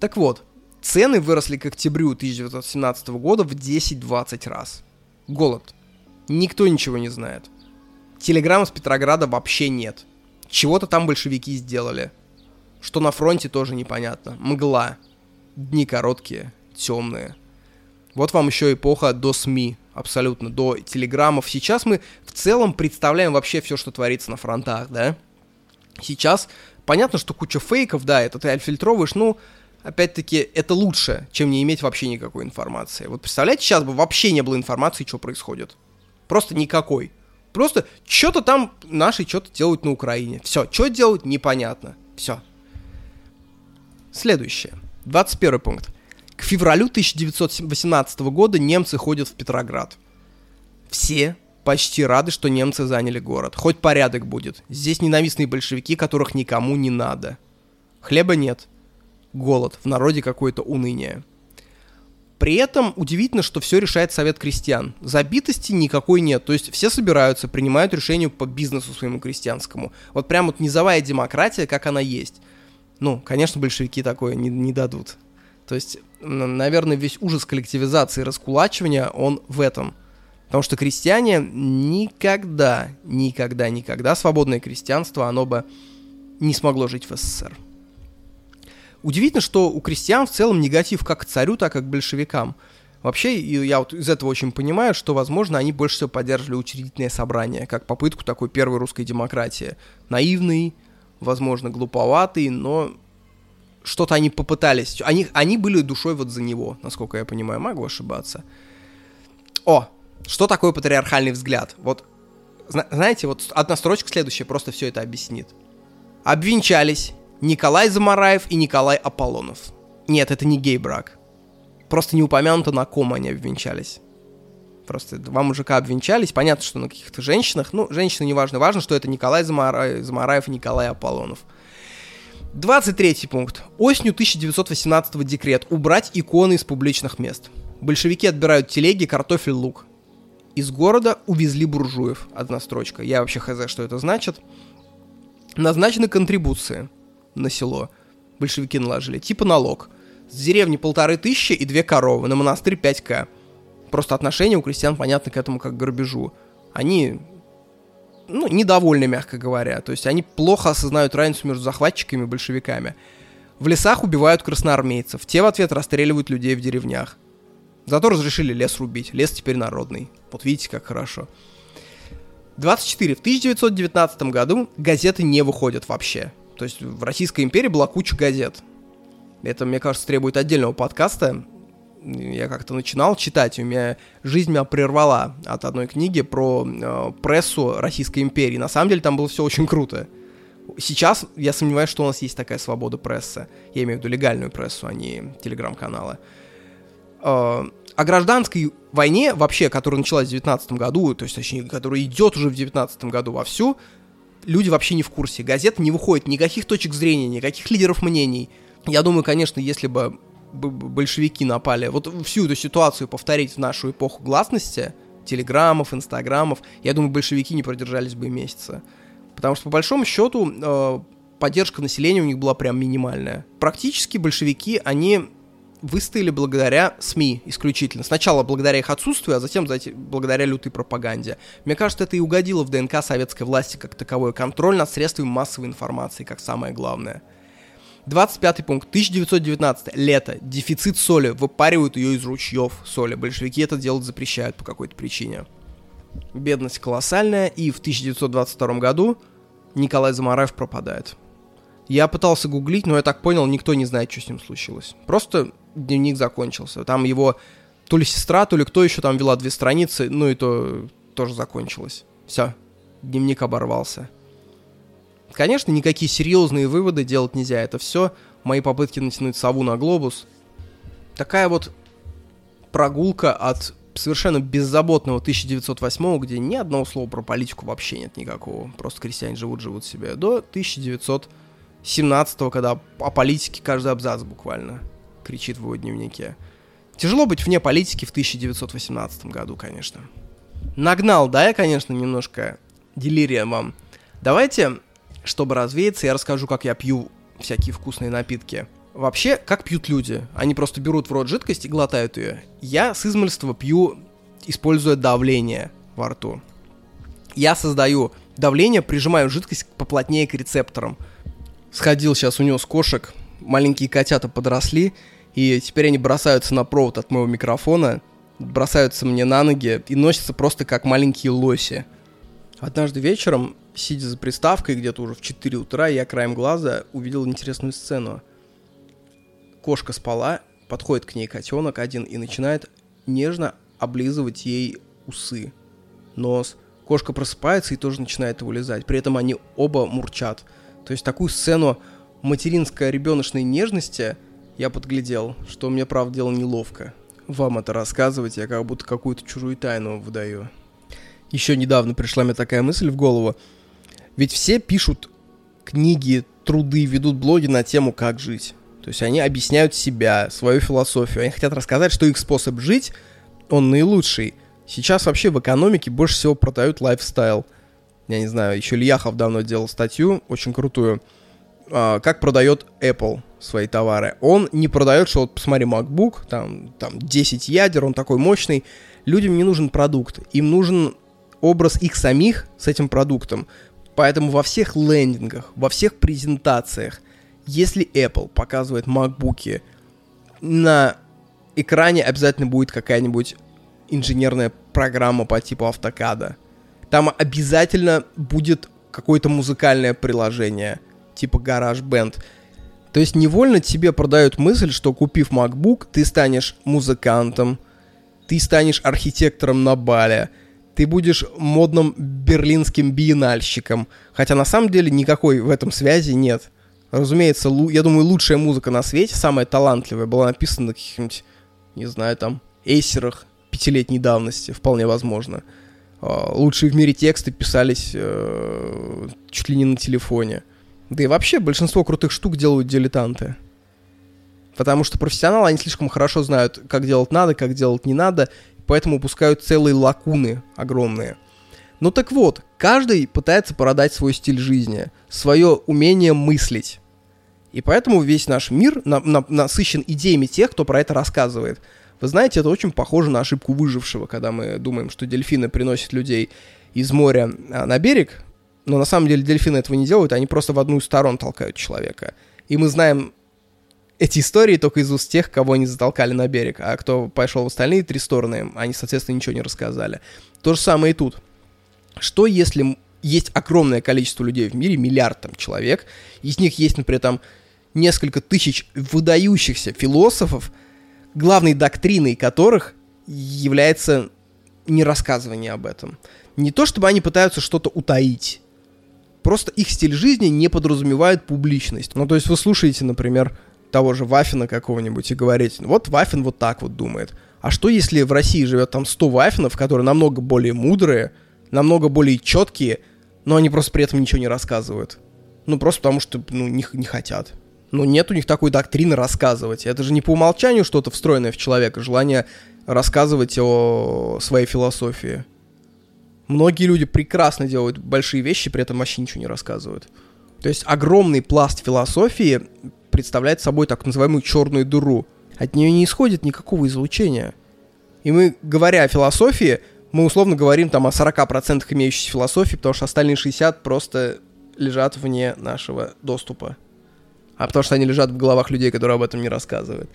Так вот, цены выросли к октябрю 1917 года в 10-20 раз. Голод. Никто ничего не знает. Телеграмм из Петрограда вообще нет. Чего-то там большевики сделали. Что на фронте тоже непонятно. Мгла. Дни короткие, темные. Вот вам еще эпоха до СМИ, абсолютно, до телеграммов. Сейчас мы в целом представляем вообще все, что творится на фронтах, да? Сейчас понятно, что куча фейков, да, это ты отфильтровываешь, ну, опять-таки, это лучше, чем не иметь вообще никакой информации. Вот представляете, сейчас бы вообще не было информации, что происходит. Просто никакой. Просто что-то там наши что-то делают на Украине. Все, что делают, непонятно. Все. Следующее. 21 пункт. К февралю 1918 года немцы ходят в Петроград. Все почти рады, что немцы заняли город. Хоть порядок будет. Здесь ненавистные большевики, которых никому не надо. Хлеба нет. Голод. В народе какое-то уныние. При этом удивительно, что все решает совет крестьян. Забитости никакой нет. То есть все собираются, принимают решение по бизнесу своему крестьянскому. Вот прям вот низовая демократия, как она есть. Ну, конечно, большевики такое не, не дадут. То есть, наверное, весь ужас коллективизации и раскулачивания, он в этом – Потому что крестьяне никогда, никогда, никогда свободное крестьянство, оно бы не смогло жить в СССР. Удивительно, что у крестьян в целом негатив как к царю, так и к большевикам. Вообще, я вот из этого очень понимаю, что, возможно, они больше всего поддерживали учредительное собрание, как попытку такой первой русской демократии. Наивный, возможно, глуповатый, но что-то они попытались. Они, они были душой вот за него, насколько я понимаю. Могу ошибаться. О, что такое патриархальный взгляд? Вот, знаете, вот одна строчка следующая просто все это объяснит. Обвенчались Николай Замараев и Николай Аполлонов. Нет, это не гей-брак. Просто не упомянуто, на ком они обвенчались. Просто два мужика обвенчались, понятно, что на каких-то женщинах, ну, женщины не важно, что это Николай Замараев, Замараев и Николай Аполлонов. 23 пункт. Осенью 1918 декрет. Убрать иконы из публичных мест. Большевики отбирают телеги, картофель, лук. Из города увезли буржуев. Одна строчка. Я вообще хз, что это значит. Назначены контрибуции на село. Большевики наложили. Типа налог. С деревни полторы тысячи и две коровы. На монастырь 5к. Просто отношение у крестьян понятно к этому как к грабежу. Они ну, недовольны, мягко говоря. То есть они плохо осознают разницу между захватчиками и большевиками. В лесах убивают красноармейцев. Те в ответ расстреливают людей в деревнях. Зато разрешили лес рубить. Лес теперь народный. Вот видите, как хорошо. 24. В 1919 году газеты не выходят вообще. То есть в Российской империи была куча газет. Это, мне кажется, требует отдельного подкаста. Я как-то начинал читать, у меня жизнь меня прервала от одной книги про э, прессу Российской империи. На самом деле там было все очень круто. Сейчас я сомневаюсь, что у нас есть такая свобода прессы. Я имею в виду легальную прессу, а не телеграм-каналы. Э, о гражданской войне вообще, которая началась в 19 году, то есть, точнее, которая идет уже в 19 году вовсю, люди вообще не в курсе. Газета не выходит, никаких точек зрения, никаких лидеров мнений. Я думаю, конечно, если бы большевики напали, вот всю эту ситуацию повторить в нашу эпоху гласности, телеграммов, инстаграмов, я думаю, большевики не продержались бы месяца. Потому что, по большому счету, э, поддержка населения у них была прям минимальная. Практически большевики, они выстояли благодаря СМИ исключительно. Сначала благодаря их отсутствию, а затем благодаря лютой пропаганде. Мне кажется, это и угодило в ДНК советской власти как таковой. Контроль над средствами массовой информации, как самое главное. 25 пункт. 1919. Лето. Дефицит соли. Выпаривают ее из ручьев соли. Большевики это делать запрещают по какой-то причине. Бедность колоссальная. И в 1922 году Николай Замараев пропадает. Я пытался гуглить, но я так понял, никто не знает, что с ним случилось. Просто дневник закончился. Там его то ли сестра, то ли кто еще там вела две страницы, ну и то тоже закончилось. Все, дневник оборвался. Конечно, никакие серьезные выводы делать нельзя. Это все мои попытки натянуть сову на глобус. Такая вот прогулка от совершенно беззаботного 1908, где ни одного слова про политику вообще нет никакого. Просто крестьяне живут, живут себе. До 1917, когда о политике каждый абзац буквально кричит в его дневнике. Тяжело быть вне политики в 1918 году, конечно. Нагнал, да, я, конечно, немножко делирия вам. Давайте, чтобы развеяться, я расскажу, как я пью всякие вкусные напитки. Вообще, как пьют люди? Они просто берут в рот жидкость и глотают ее. Я с измольства пью, используя давление во рту. Я создаю давление, прижимаю жидкость поплотнее к рецепторам. Сходил сейчас у него с кошек, маленькие котята подросли, и теперь они бросаются на провод от моего микрофона, бросаются мне на ноги и носятся просто как маленькие лоси. Однажды вечером, сидя за приставкой где-то уже в 4 утра, я краем глаза увидел интересную сцену. Кошка спала, подходит к ней котенок один и начинает нежно облизывать ей усы, нос. Кошка просыпается и тоже начинает его лизать. При этом они оба мурчат. То есть такую сцену материнской ребеночной нежности Я подглядел, что мне, правда, дело неловко. Вам это рассказывать, я как будто какую-то чужую тайну выдаю. Еще недавно пришла мне такая мысль в голову. Ведь все пишут книги, труды, ведут блоги на тему «Как жить». То есть они объясняют себя, свою философию. Они хотят рассказать, что их способ жить, он наилучший. Сейчас вообще в экономике больше всего продают лайфстайл. Я не знаю, еще Ильяхов давно делал статью, очень крутую. А, как продает Apple свои товары. Он не продает, что вот посмотри, MacBook, там, там 10 ядер, он такой мощный. Людям не нужен продукт, им нужен образ их самих с этим продуктом. Поэтому во всех лендингах, во всех презентациях, если Apple показывает MacBook, на экране обязательно будет какая-нибудь инженерная программа по типу автокада. Там обязательно будет какое-то музыкальное приложение, типа GarageBand. То есть невольно тебе продают мысль, что купив MacBook, ты станешь музыкантом, ты станешь архитектором на бале – ты будешь модным берлинским биенальщиком. Хотя на самом деле никакой в этом связи нет. Разумеется, я думаю, лучшая музыка на свете, самая талантливая, была написана на каких-нибудь, не знаю, там, эйсерах пятилетней давности, вполне возможно. А, лучшие в мире тексты писались э, чуть ли не на телефоне. Да и вообще большинство крутых штук делают дилетанты. Потому что профессионалы, они слишком хорошо знают, как делать надо, как делать не надо, поэтому упускают целые лакуны огромные. Ну так вот, каждый пытается продать свой стиль жизни, свое умение мыслить. И поэтому весь наш мир на, на, насыщен идеями тех, кто про это рассказывает. Вы знаете, это очень похоже на ошибку выжившего, когда мы думаем, что дельфины приносят людей из моря а, на берег, но на самом деле дельфины этого не делают, они просто в одну из сторон толкают человека. И мы знаем эти истории только из уст тех, кого они затолкали на берег, а кто пошел в остальные три стороны, они, соответственно, ничего не рассказали. То же самое и тут. Что если есть огромное количество людей в мире, миллиард там человек, из них есть, например, там несколько тысяч выдающихся философов, главной доктриной которых является не рассказывание об этом. Не то чтобы они пытаются что-то утаить, просто их стиль жизни не подразумевает публичность. Ну, то есть вы слушаете, например, того же Вафина какого-нибудь и говорить, вот Вафин вот так вот думает. А что если в России живет там 100 Вафинов, которые намного более мудрые, намного более четкие, но они просто при этом ничего не рассказывают? Ну, просто потому что, ну, не, не хотят. Ну, нет у них такой доктрины рассказывать. Это же не по умолчанию что-то встроенное в человека, желание рассказывать о своей философии. Многие люди прекрасно делают большие вещи, при этом вообще ничего не рассказывают. То есть огромный пласт философии представляет собой так называемую черную дыру. От нее не исходит никакого излучения. И мы, говоря о философии, мы условно говорим там о 40% имеющейся философии, потому что остальные 60 просто лежат вне нашего доступа. А потому что они лежат в головах людей, которые об этом не рассказывают.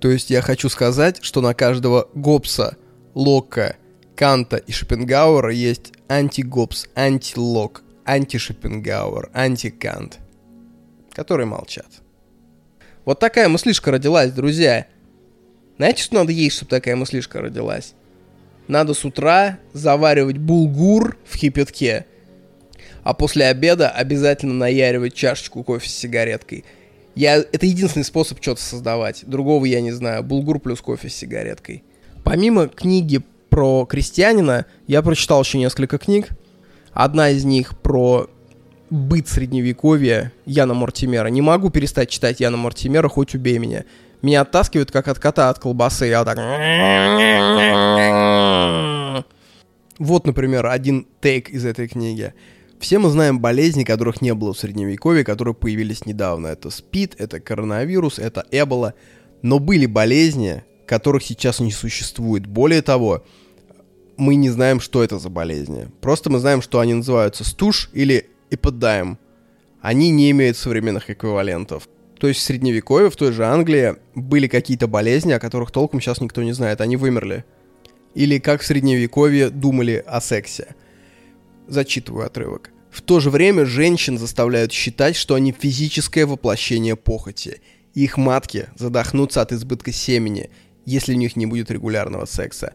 То есть я хочу сказать, что на каждого Гоббса, Лока, Канта и Шопенгауэра есть анти-Гоббс, анти-Лок, анти-Шопенгауэр, анти-Кант, которые молчат. Вот такая мыслишка родилась, друзья. Знаете, что надо есть, чтобы такая мыслишка родилась? Надо с утра заваривать булгур в кипятке, а после обеда обязательно наяривать чашечку кофе с сигареткой. Я, это единственный способ что-то создавать. Другого я не знаю. Булгур плюс кофе с сигареткой. Помимо книги про крестьянина, я прочитал еще несколько книг. Одна из них про быт средневековья Яна Мортимера. Не могу перестать читать Яна Мортимера, хоть убей меня. Меня оттаскивают, как от кота от колбасы. Я так... Вот, например, один тейк из этой книги. Все мы знаем болезни, которых не было в Средневековье, которые появились недавно. Это СПИД, это коронавирус, это Эбола. Но были болезни, которых сейчас не существует. Более того, мы не знаем, что это за болезни. Просто мы знаем, что они называются стуж или и поддаем. Они не имеют современных эквивалентов. То есть в средневековье, в той же Англии, были какие-то болезни, о которых толком сейчас никто не знает, они вымерли. Или как в средневековье думали о сексе. Зачитываю отрывок. В то же время женщин заставляют считать, что они физическое воплощение похоти. Их матки задохнутся от избытка семени, если у них не будет регулярного секса.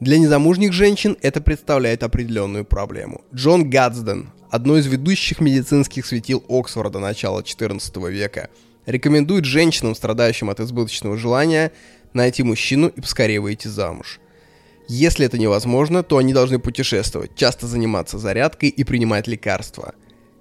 Для незамужних женщин это представляет определенную проблему. Джон Гадсден, одно из ведущих медицинских светил Оксфорда начала XIV века, Рекомендует женщинам, страдающим от избыточного желания, найти мужчину и поскорее выйти замуж. Если это невозможно, то они должны путешествовать, часто заниматься зарядкой и принимать лекарства.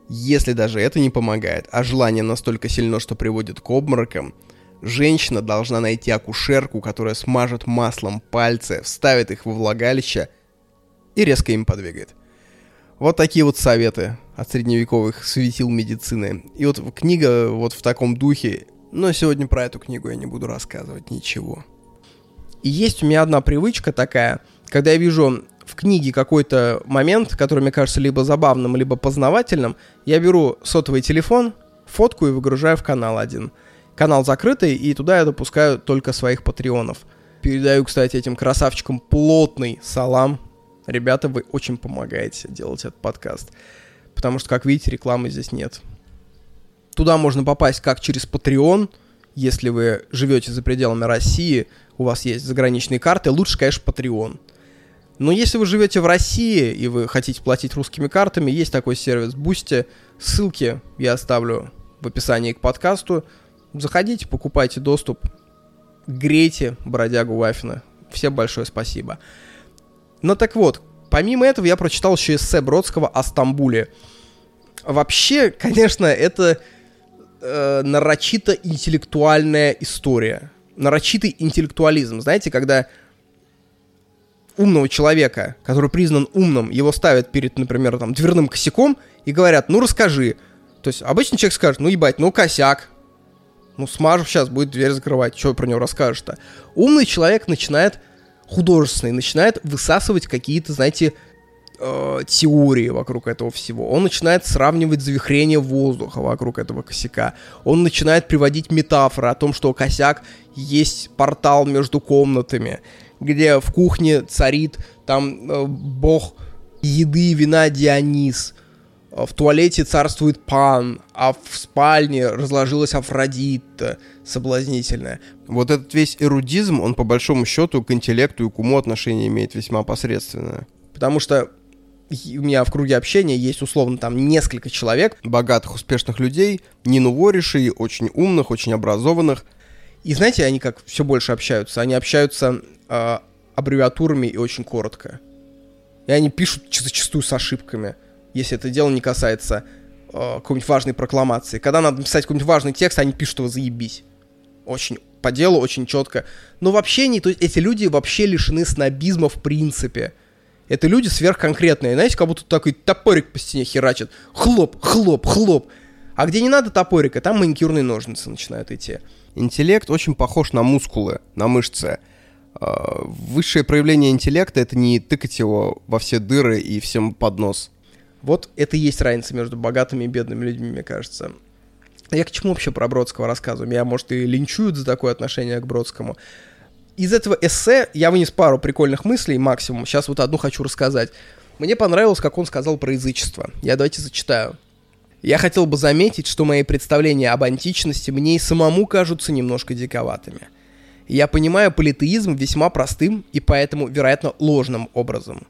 Если даже это не помогает, а желание настолько сильно, что приводит к обморокам, женщина должна найти акушерку, которая смажет маслом пальцы, вставит их во влагалище и резко им подвигает. Вот такие вот советы от средневековых светил медицины. И вот книга вот в таком духе, но сегодня про эту книгу я не буду рассказывать ничего. И есть у меня одна привычка такая, когда я вижу в книге какой-то момент, который мне кажется либо забавным, либо познавательным, я беру сотовый телефон, фотку и выгружаю в канал один. Канал закрытый, и туда я допускаю только своих патреонов. Передаю, кстати, этим красавчикам плотный салам. Ребята, вы очень помогаете делать этот подкаст. Потому что, как видите, рекламы здесь нет. Туда можно попасть как через Patreon, если вы живете за пределами России – у вас есть заграничные карты, лучше, конечно, Patreon. Но если вы живете в России и вы хотите платить русскими картами, есть такой сервис Boosty. Ссылки я оставлю в описании к подкасту. Заходите, покупайте доступ, грейте бродягу Вафина. Всем большое спасибо. Ну так вот, помимо этого я прочитал еще эссе Бродского о Стамбуле. Вообще, конечно, это э, нарочито интеллектуальная история нарочитый интеллектуализм. Знаете, когда умного человека, который признан умным, его ставят перед, например, там, дверным косяком и говорят, ну расскажи. То есть обычный человек скажет, ну ебать, ну косяк. Ну смажу сейчас, будет дверь закрывать, что про него расскажешь-то. Умный человек начинает, художественный, начинает высасывать какие-то, знаете, э, теории вокруг этого всего. Он начинает сравнивать завихрение воздуха вокруг этого косяка. Он начинает приводить метафоры о том, что косяк есть портал между комнатами, где в кухне царит там э, бог еды и вина Дионис. В туалете царствует пан, а в спальне разложилась Афродита соблазнительная. Вот этот весь эрудизм, он по большому счету к интеллекту и к уму отношение имеет весьма посредственное. Потому что у меня в круге общения есть условно там несколько человек. Богатых, успешных людей, не нуворишей, очень умных, очень образованных. И знаете, они как все больше общаются. Они общаются э, аббревиатурами и очень коротко. И они пишут зачастую с ошибками, если это дело не касается э, какой-нибудь важной прокламации. Когда надо написать какой-нибудь важный текст, они пишут его заебись. Очень по делу, очень четко. Но в общении, то есть эти люди вообще лишены снобизма в принципе. Это люди сверхконкретные. Знаете, как будто такой топорик по стене херачит. Хлоп, хлоп, хлоп. А где не надо топорика, там маникюрные ножницы начинают идти. Интеллект очень похож на мускулы, на мышцы. А, высшее проявление интеллекта — это не тыкать его во все дыры и всем под нос. Вот это и есть разница между богатыми и бедными людьми, мне кажется. Я к чему вообще про Бродского рассказываю? Меня, может, и линчуют за такое отношение к Бродскому из этого эссе я вынес пару прикольных мыслей максимум. Сейчас вот одну хочу рассказать. Мне понравилось, как он сказал про язычество. Я давайте зачитаю. Я хотел бы заметить, что мои представления об античности мне и самому кажутся немножко диковатыми. Я понимаю политеизм весьма простым и поэтому, вероятно, ложным образом.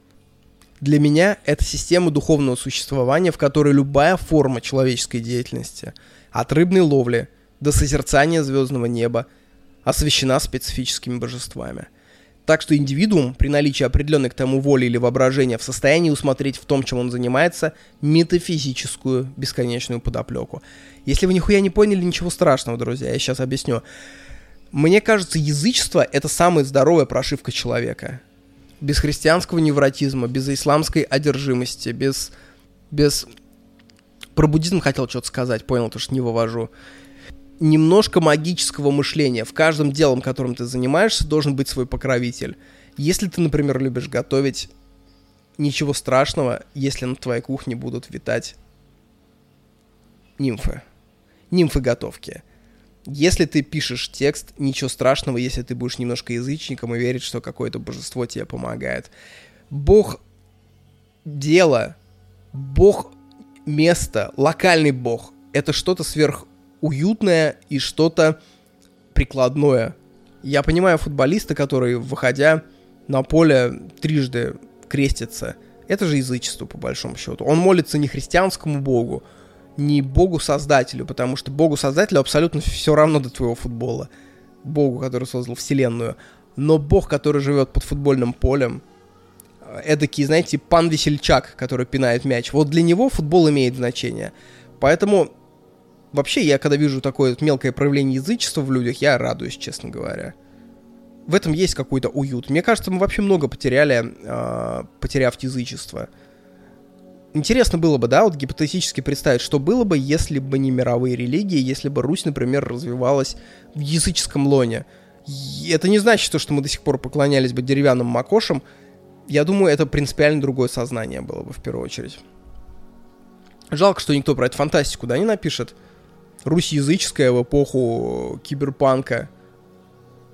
Для меня это система духовного существования, в которой любая форма человеческой деятельности, от рыбной ловли до созерцания звездного неба – освящена специфическими божествами. Так что индивидуум, при наличии определенной к тому воли или воображения, в состоянии усмотреть в том, чем он занимается, метафизическую бесконечную подоплеку. Если вы нихуя не поняли, ничего страшного, друзья, я сейчас объясню. Мне кажется, язычество — это самая здоровая прошивка человека. Без христианского невротизма, без исламской одержимости, без... без... Про буддизм хотел что-то сказать, понял, то, что не вывожу немножко магического мышления. В каждом делом, которым ты занимаешься, должен быть свой покровитель. Если ты, например, любишь готовить, ничего страшного, если на твоей кухне будут витать нимфы. Нимфы готовки. Если ты пишешь текст, ничего страшного, если ты будешь немножко язычником и верить, что какое-то божество тебе помогает. Бог дело, Бог место, локальный Бог — это что-то сверх уютное и что-то прикладное. Я понимаю футболиста, который, выходя на поле, трижды крестится. Это же язычество, по большому счету. Он молится не христианскому богу, не богу-создателю, потому что богу-создателю абсолютно все равно до твоего футбола. Богу, который создал вселенную. Но бог, который живет под футбольным полем, э, эдакий, знаете, пан Весельчак, который пинает мяч. Вот для него футбол имеет значение. Поэтому вообще я, когда вижу такое мелкое проявление язычества в людях, я радуюсь, честно говоря. В этом есть какой-то уют. Мне кажется, мы вообще много потеряли, э, потеряв язычество. Интересно было бы, да, вот гипотетически представить, что было бы, если бы не мировые религии, если бы Русь, например, развивалась в языческом лоне. И это не значит, что мы до сих пор поклонялись бы деревянным макошам. Я думаю, это принципиально другое сознание было бы в первую очередь. Жалко, что никто про эту фантастику, да, не напишет. Русь языческая в эпоху киберпанка,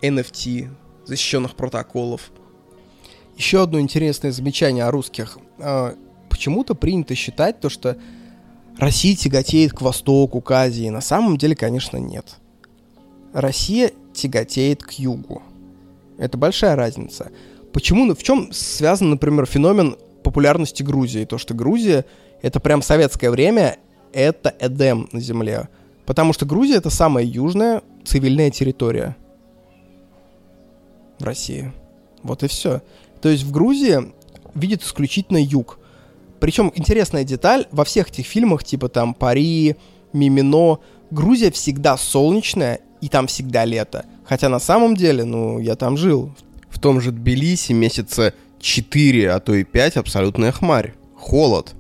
NFT, защищенных протоколов. Еще одно интересное замечание о русских. Почему-то принято считать то, что Россия тяготеет к востоку, к Азии. На самом деле, конечно, нет. Россия тяготеет к югу. Это большая разница. Почему, ну, в чем связан, например, феномен популярности Грузии? То, что Грузия — это прям советское время, это Эдем на земле. Потому что Грузия — это самая южная цивильная территория в России. Вот и все. То есть в Грузии видит исключительно юг. Причем интересная деталь, во всех этих фильмах, типа там Пари, Мимино, Грузия всегда солнечная, и там всегда лето. Хотя на самом деле, ну, я там жил. В том же Тбилиси месяца 4, а то и 5 абсолютная хмарь. Холод.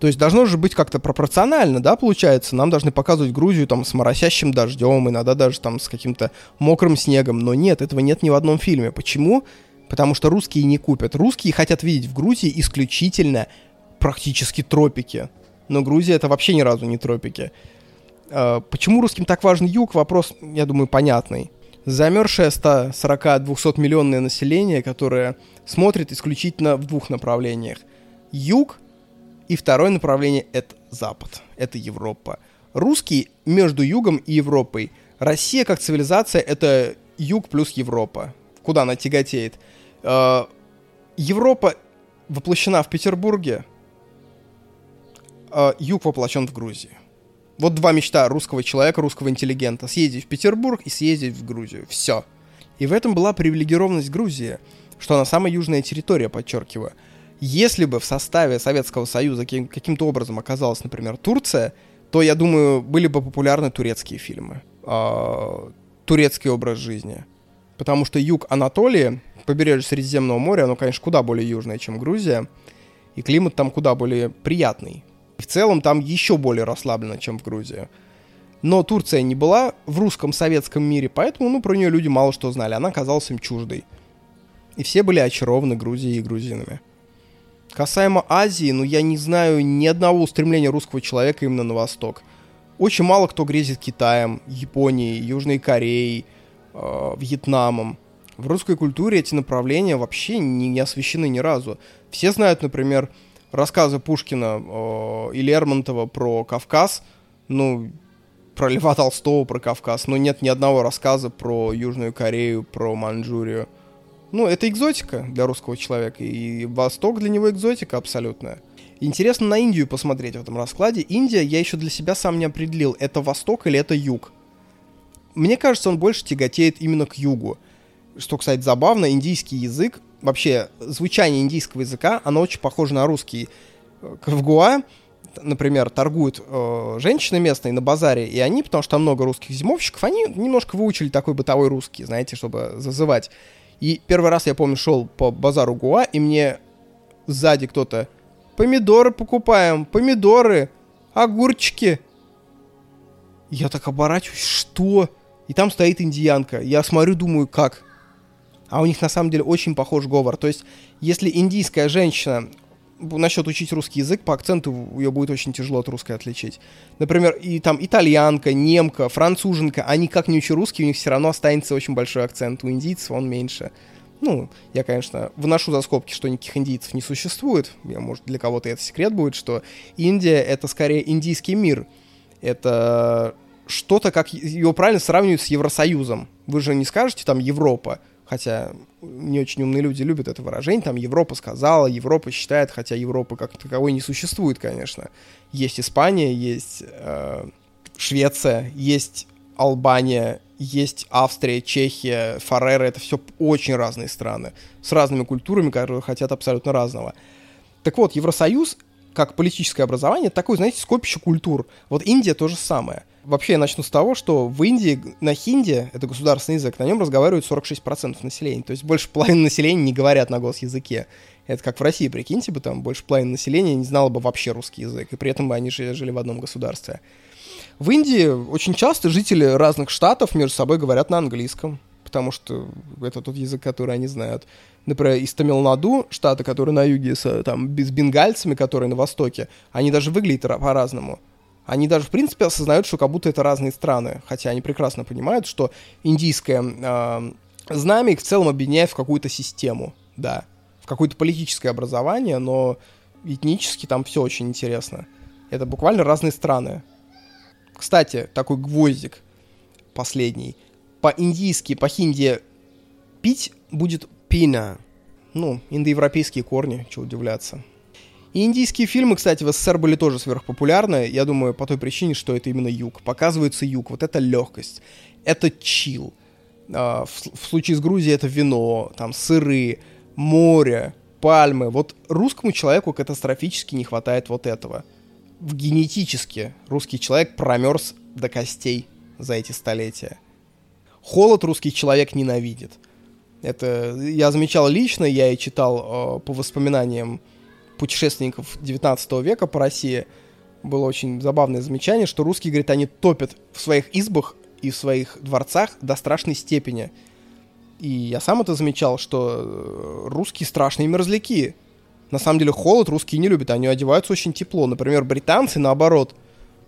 То есть должно же быть как-то пропорционально, да, получается? Нам должны показывать Грузию там с моросящим дождем, иногда даже там с каким-то мокрым снегом. Но нет, этого нет ни в одном фильме. Почему? Потому что русские не купят. Русские хотят видеть в Грузии исключительно практически тропики. Но Грузия это вообще ни разу не тропики. А, почему русским так важен юг? Вопрос, я думаю, понятный. Замерзшее 140-200 миллионное население, которое смотрит исключительно в двух направлениях. Юг и второе направление — это Запад, это Европа. Русские между югом и Европой. Россия как цивилизация — это юг плюс Европа. Куда она тяготеет? Э, Европа воплощена в Петербурге, а юг воплощен в Грузии. Вот два мечта русского человека, русского интеллигента. Съездить в Петербург и съездить в Грузию. Все. И в этом была привилегированность Грузии, что она самая южная территория, подчеркиваю. Если бы в составе Советского Союза каким-то образом оказалась, например, Турция, то, я думаю, были бы популярны турецкие фильмы. Э, турецкий образ жизни. Потому что юг Анатолии побережье Средиземного моря, оно, конечно, куда более южное, чем Грузия, и климат там куда более приятный. В целом там еще более расслаблено, чем в Грузии. Но Турция не была в русском советском мире, поэтому ну, про нее люди мало что знали. Она казалась им чуждой. И все были очарованы Грузией и грузинами. Касаемо Азии, ну я не знаю ни одного устремления русского человека именно на восток. Очень мало кто грезит Китаем, Японией, Южной Кореей, э, Вьетнамом. В русской культуре эти направления вообще не, не освещены ни разу. Все знают, например, рассказы Пушкина э, и Лермонтова про Кавказ, ну, про Льва Толстого про Кавказ, но нет ни одного рассказа про Южную Корею, про Манчжурию. Ну, это экзотика для русского человека, и Восток для него экзотика абсолютная. Интересно на Индию посмотреть в этом раскладе. Индия я еще для себя сам не определил, это Восток или это Юг. Мне кажется, он больше тяготеет именно к Югу что, кстати, забавно, индийский язык, вообще звучание индийского языка, оно очень похоже на русский. В Гуа, например, торгуют э, женщины местные на базаре, и они, потому что там много русских зимовщиков, они немножко выучили такой бытовой русский, знаете, чтобы зазывать. И первый раз, я помню, шел по базару Гуа, и мне сзади кто-то «Помидоры покупаем, помидоры, огурчики». Я так оборачиваюсь, что? И там стоит индиянка. Я смотрю, думаю, как? А у них на самом деле очень похож говор. То есть, если индийская женщина насчет учить русский язык, по акценту ее будет очень тяжело от русской отличить. Например, и там итальянка, немка, француженка, они как не учат русский, у них все равно останется очень большой акцент. У индийцев он меньше. Ну, я, конечно, выношу за скобки, что никаких индийцев не существует. Я, может, для кого-то это секрет будет, что Индия — это скорее индийский мир. Это что-то, как его правильно сравнивают с Евросоюзом. Вы же не скажете там Европа, хотя не очень умные люди любят это выражение, там Европа сказала, Европа считает, хотя Европы как таковой не существует, конечно. Есть Испания, есть э, Швеция, есть Албания, есть Австрия, Чехия, Фареры, это все очень разные страны, с разными культурами, которые хотят абсолютно разного. Так вот, Евросоюз, как политическое образование, такое, знаете, скопище культур. Вот Индия то же самое. Вообще я начну с того, что в Индии на хинди, это государственный язык, на нем разговаривают 46% населения. То есть больше половины населения не говорят на госязыке. Это как в России, прикиньте бы, там больше половины населения не знало бы вообще русский язык, и при этом бы они жили в одном государстве. В Индии очень часто жители разных штатов между собой говорят на английском, потому что это тот язык, который они знают. Например, из Тамилнаду, штата, который на юге с, там, с бенгальцами, которые на востоке, они даже выглядят по-разному они даже, в принципе, осознают, что как будто это разные страны, хотя они прекрасно понимают, что индийское э, знамя их в целом объединяет в какую-то систему, да, в какое-то политическое образование, но этнически там все очень интересно. Это буквально разные страны. Кстати, такой гвоздик последний. По-индийски, по-хинди пить будет пина. Ну, индоевропейские корни, что удивляться. И индийские фильмы, кстати, в СССР были тоже сверхпопулярны. Я думаю, по той причине, что это именно юг. Показывается юг. Вот это легкость. Это чил. А, в случае с Грузией это вино, там сыры, море, пальмы. Вот русскому человеку катастрофически не хватает вот этого. В генетически русский человек промерз до костей за эти столетия. Холод русский человек ненавидит. Это я замечал лично, я и читал э, по воспоминаниям путешественников 19 века по России было очень забавное замечание, что русские, говорят, они топят в своих избах и в своих дворцах до страшной степени. И я сам это замечал, что э, русские страшные мерзляки. На самом деле холод русские не любят, они одеваются очень тепло. Например, британцы, наоборот,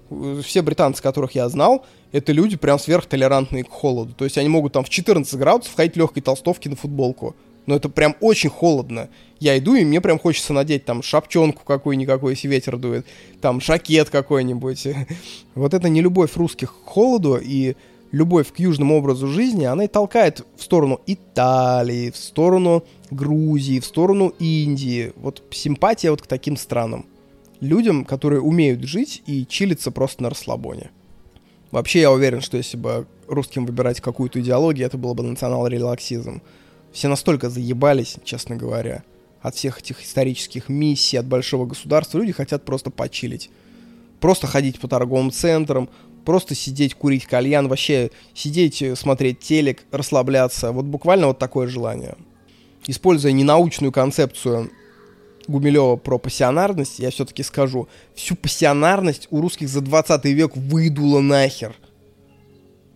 э, все британцы, которых я знал, это люди прям сверхтолерантные к холоду. То есть они могут там в 14 градусов ходить легкой толстовки на футболку. Но это прям очень холодно. Я иду, и мне прям хочется надеть там шапчонку какую-никакую, если ветер дует, там шакет какой-нибудь. Вот это не любовь русских к холоду и любовь к южному образу жизни, она и толкает в сторону Италии, в сторону Грузии, в сторону Индии. Вот симпатия вот к таким странам. Людям, которые умеют жить и чилиться просто на расслабоне. Вообще, я уверен, что если бы русским выбирать какую-то идеологию, это было бы национал-релаксизм. Все настолько заебались, честно говоря, от всех этих исторических миссий, от большого государства. Люди хотят просто почилить. Просто ходить по торговым центрам, просто сидеть, курить кальян, вообще сидеть, э, смотреть телек, расслабляться. Вот буквально вот такое желание. Используя ненаучную концепцию Гумилева про пассионарность, я все-таки скажу, всю пассионарность у русских за 20 век выдуло нахер.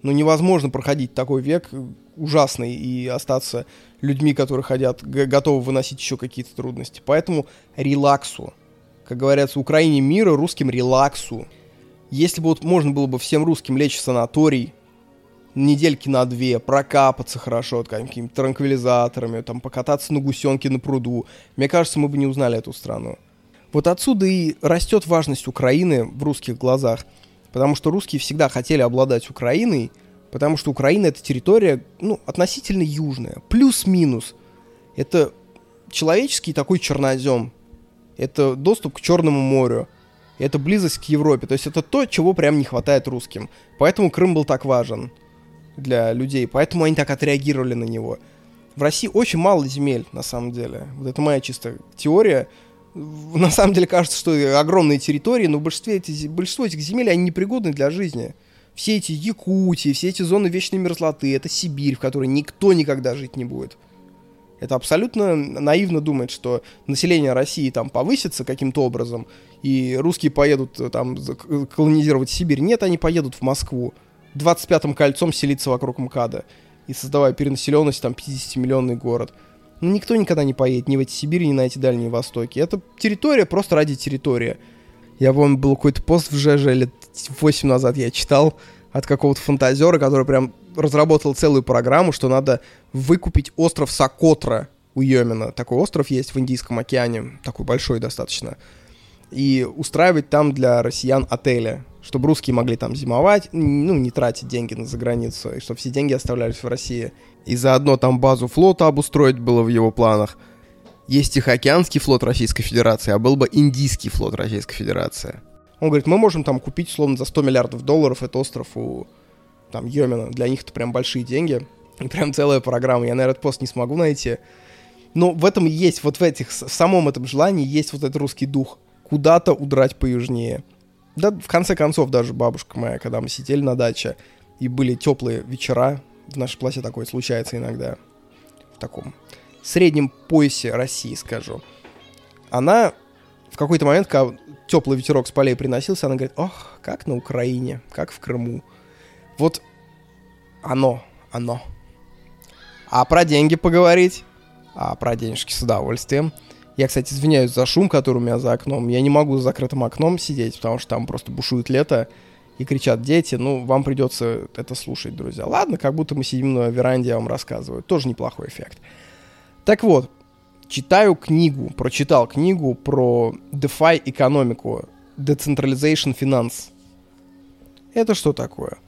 Ну невозможно проходить такой век ужасный и остаться людьми, которые хотят, готовы выносить еще какие-то трудности. Поэтому релаксу. Как говорят, Украине мира, русским релаксу. Если бы вот можно было бы всем русским лечь в санаторий, недельки на две, прокапаться хорошо вот, какими-то транквилизаторами, там, покататься на гусенке на пруду, мне кажется, мы бы не узнали эту страну. Вот отсюда и растет важность Украины в русских глазах, потому что русские всегда хотели обладать Украиной – Потому что Украина это территория, ну, относительно южная. Плюс-минус. Это человеческий такой чернозем. Это доступ к Черному морю. Это близость к Европе. То есть это то, чего прям не хватает русским. Поэтому Крым был так важен для людей. Поэтому они так отреагировали на него. В России очень мало земель, на самом деле. Вот это моя чисто теория. На самом деле кажется, что огромные территории, но большинство, эти, большинство этих земель, они непригодны для жизни все эти Якутии, все эти зоны вечной мерзлоты, это Сибирь, в которой никто никогда жить не будет. Это абсолютно наивно думать, что население России там повысится каким-то образом, и русские поедут э, там колонизировать Сибирь. Нет, они поедут в Москву. 25-м кольцом селиться вокруг МКАДа и создавая перенаселенность, там 50-миллионный город. Но никто никогда не поедет ни в эти Сибири, ни на эти Дальние Востоки. Это территория просто ради территории. Я помню, был какой-то пост в ЖЖ лет 8 назад я читал от какого-то фантазера, который прям разработал целую программу, что надо выкупить остров Сокотра у Йомина. Такой остров есть в Индийском океане, такой большой достаточно. И устраивать там для россиян отели, чтобы русские могли там зимовать, ну, не тратить деньги на заграницу, и чтобы все деньги оставлялись в России. И заодно там базу флота обустроить было в его планах. Есть Тихоокеанский флот Российской Федерации, а был бы Индийский флот Российской Федерации. Он говорит, мы можем там купить, условно, за 100 миллиардов долларов этот остров у там Йомина. Для них это прям большие деньги. И прям целая программа. Я, наверное, этот пост не смогу найти. Но в этом есть, вот в этих, в самом этом желании есть вот этот русский дух. Куда-то удрать поюжнее. Да, в конце концов, даже бабушка моя, когда мы сидели на даче, и были теплые вечера, в нашей платье такое случается иногда, в таком среднем поясе России, скажу. Она в какой-то момент, когда теплый ветерок с полей приносился, она говорит, ох, как на Украине, как в Крыму. Вот оно, оно. А про деньги поговорить? А про денежки с удовольствием. Я, кстати, извиняюсь за шум, который у меня за окном. Я не могу с закрытым окном сидеть, потому что там просто бушует лето и кричат дети. Ну, вам придется это слушать, друзья. Ладно, как будто мы сидим на веранде, я вам рассказываю. Тоже неплохой эффект. Так вот, читаю книгу, прочитал книгу про DeFi экономику, Decentralization Finance. Это что такое?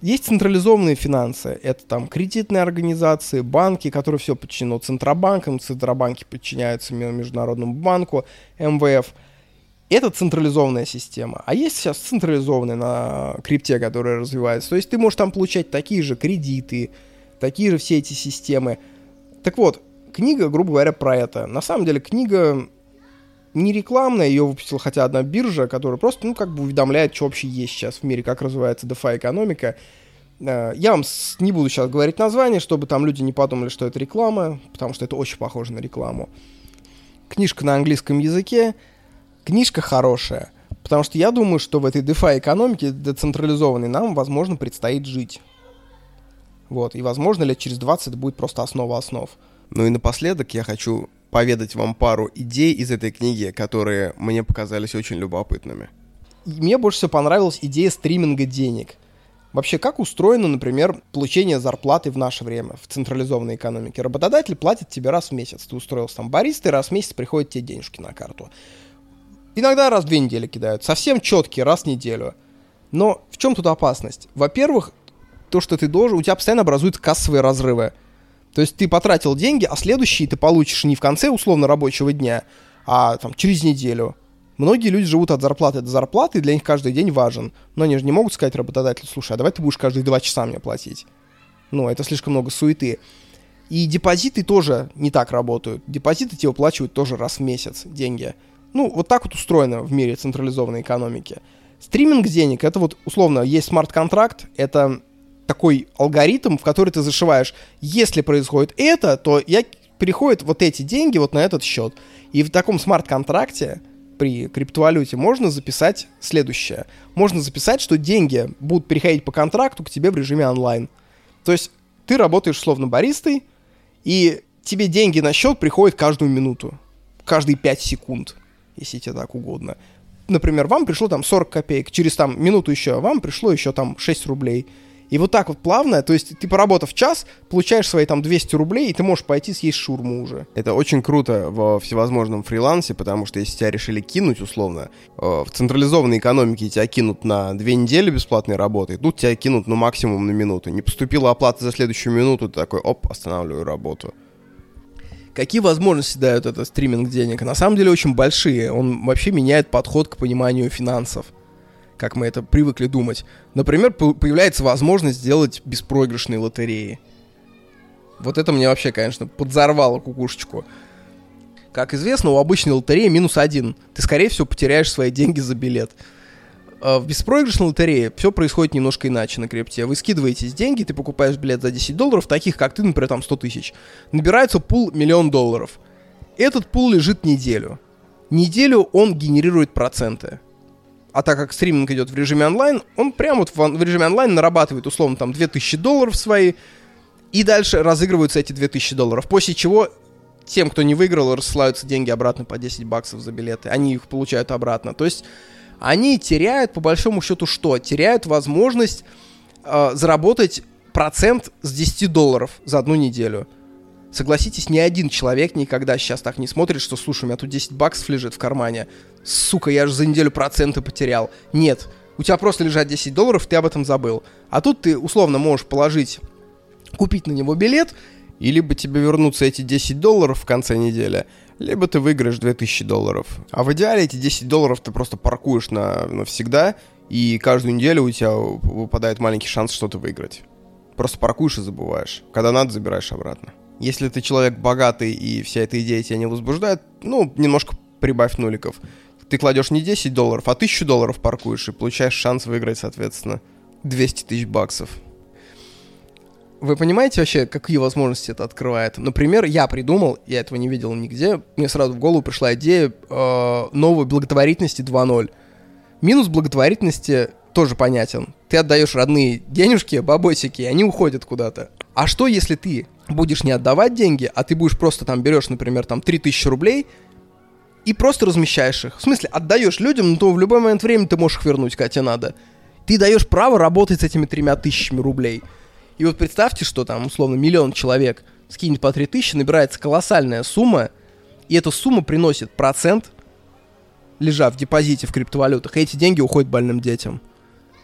Есть централизованные финансы. Это там кредитные организации, банки, которые все подчинено Центробанкам. Центробанки подчиняются Международному банку, МВФ. Это централизованная система. А есть сейчас централизованная на крипте, которая развивается. То есть ты можешь там получать такие же кредиты, такие же все эти системы. Так вот, книга, грубо говоря, про это. На самом деле книга не рекламная, ее выпустила хотя одна биржа, которая просто, ну, как бы уведомляет, что вообще есть сейчас в мире, как развивается DeFi экономика. Э, я вам не буду сейчас говорить название, чтобы там люди не подумали, что это реклама, потому что это очень похоже на рекламу. Книжка на английском языке. Книжка хорошая, потому что я думаю, что в этой DeFi экономике децентрализованной нам, возможно, предстоит жить. Вот, и, возможно, лет через 20 это будет просто основа основ. Ну и напоследок я хочу поведать вам пару идей из этой книги, которые мне показались очень любопытными. Мне больше всего понравилась идея стриминга денег. Вообще, как устроено, например, получение зарплаты в наше время, в централизованной экономике? Работодатель платит тебе раз в месяц. Ты устроился там баристой, раз в месяц приходят тебе денежки на карту. Иногда раз в две недели кидают. Совсем четкие, раз в неделю. Но в чем тут опасность? Во-первых, то, что ты должен, у тебя постоянно образуются кассовые разрывы. То есть ты потратил деньги, а следующие ты получишь не в конце условно рабочего дня, а там через неделю. Многие люди живут от зарплаты до зарплаты, и для них каждый день важен. Но они же не могут сказать работодателю, слушай, а давай ты будешь каждые два часа мне платить. Ну, это слишком много суеты. И депозиты тоже не так работают. Депозиты тебе выплачивают тоже раз в месяц деньги. Ну, вот так вот устроено в мире централизованной экономики. Стриминг денег, это вот условно есть смарт-контракт, это такой алгоритм, в который ты зашиваешь, если происходит это, то я переходят вот эти деньги вот на этот счет. И в таком смарт-контракте при криптовалюте можно записать следующее. Можно записать, что деньги будут переходить по контракту к тебе в режиме онлайн. То есть ты работаешь словно баристой, и тебе деньги на счет приходят каждую минуту. Каждые 5 секунд, если тебе так угодно. Например, вам пришло там 40 копеек, через там минуту еще вам пришло еще там 6 рублей – и вот так вот плавно, то есть ты поработав час, получаешь свои там 200 рублей, и ты можешь пойти съесть шурму уже. Это очень круто во всевозможном фрилансе, потому что если тебя решили кинуть условно, э, в централизованной экономике тебя кинут на две недели бесплатной работы, и тут тебя кинут ну максимум на минуту. Не поступила оплата за следующую минуту, ты такой, оп, останавливаю работу. Какие возможности дает этот стриминг денег? На самом деле очень большие. Он вообще меняет подход к пониманию финансов как мы это привыкли думать. Например, появляется возможность сделать беспроигрышные лотереи. Вот это мне вообще, конечно, подзорвало кукушечку. Как известно, у обычной лотереи минус один. Ты, скорее всего, потеряешь свои деньги за билет. А в беспроигрышной лотерее все происходит немножко иначе на крипте. Вы скидываетесь деньги, ты покупаешь билет за 10 долларов, таких как ты, например, там 100 тысяч. Набирается пул миллион долларов. Этот пул лежит неделю. Неделю он генерирует проценты а так как стриминг идет в режиме онлайн, он прямо вот в, в режиме онлайн нарабатывает условно там 2000 долларов свои, и дальше разыгрываются эти 2000 долларов, после чего тем, кто не выиграл, рассылаются деньги обратно по 10 баксов за билеты, они их получают обратно. То есть они теряют, по большому счету, что? Теряют возможность э, заработать процент с 10 долларов за одну неделю. Согласитесь, ни один человек никогда сейчас так не смотрит, что, слушай, у меня тут 10 баксов лежит в кармане. Сука, я же за неделю проценты потерял. Нет. У тебя просто лежат 10 долларов, ты об этом забыл. А тут ты условно можешь положить, купить на него билет, и либо тебе вернутся эти 10 долларов в конце недели, либо ты выиграешь 2000 долларов. А в идеале эти 10 долларов ты просто паркуешь на, навсегда, и каждую неделю у тебя выпадает маленький шанс что-то выиграть. Просто паркуешь и забываешь. Когда надо, забираешь обратно. Если ты человек богатый и вся эта идея тебя не возбуждает, ну, немножко прибавь нуликов. Ты кладешь не 10 долларов, а 1000 долларов паркуешь и получаешь шанс выиграть, соответственно, 200 тысяч баксов. Вы понимаете вообще, какие возможности это открывает? Например, я придумал, я этого не видел нигде, мне сразу в голову пришла идея э, новой благотворительности 2.0. Минус благотворительности тоже понятен. Ты отдаешь родные денежки, бабосики, и они уходят куда-то. А что, если ты будешь не отдавать деньги, а ты будешь просто там берешь, например, там 3000 рублей и просто размещаешь их. В смысле, отдаешь людям, но то в любой момент времени ты можешь их вернуть, когда тебе надо. Ты даешь право работать с этими тремя тысячами рублей. И вот представьте, что там, условно, миллион человек скинет по 3000, набирается колоссальная сумма, и эта сумма приносит процент, лежа в депозите в криптовалютах, и эти деньги уходят больным детям.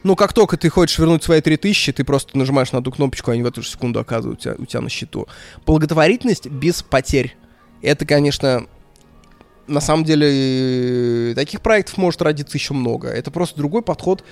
Ну, как только ты хочешь вернуть свои 3000, ты просто нажимаешь на одну кнопочку, и они в эту же секунду оказываются у тебя, у тебя на счету. Благотворительность без потерь. Это, конечно, на самом деле, таких проектов может родиться еще много. Это просто другой подход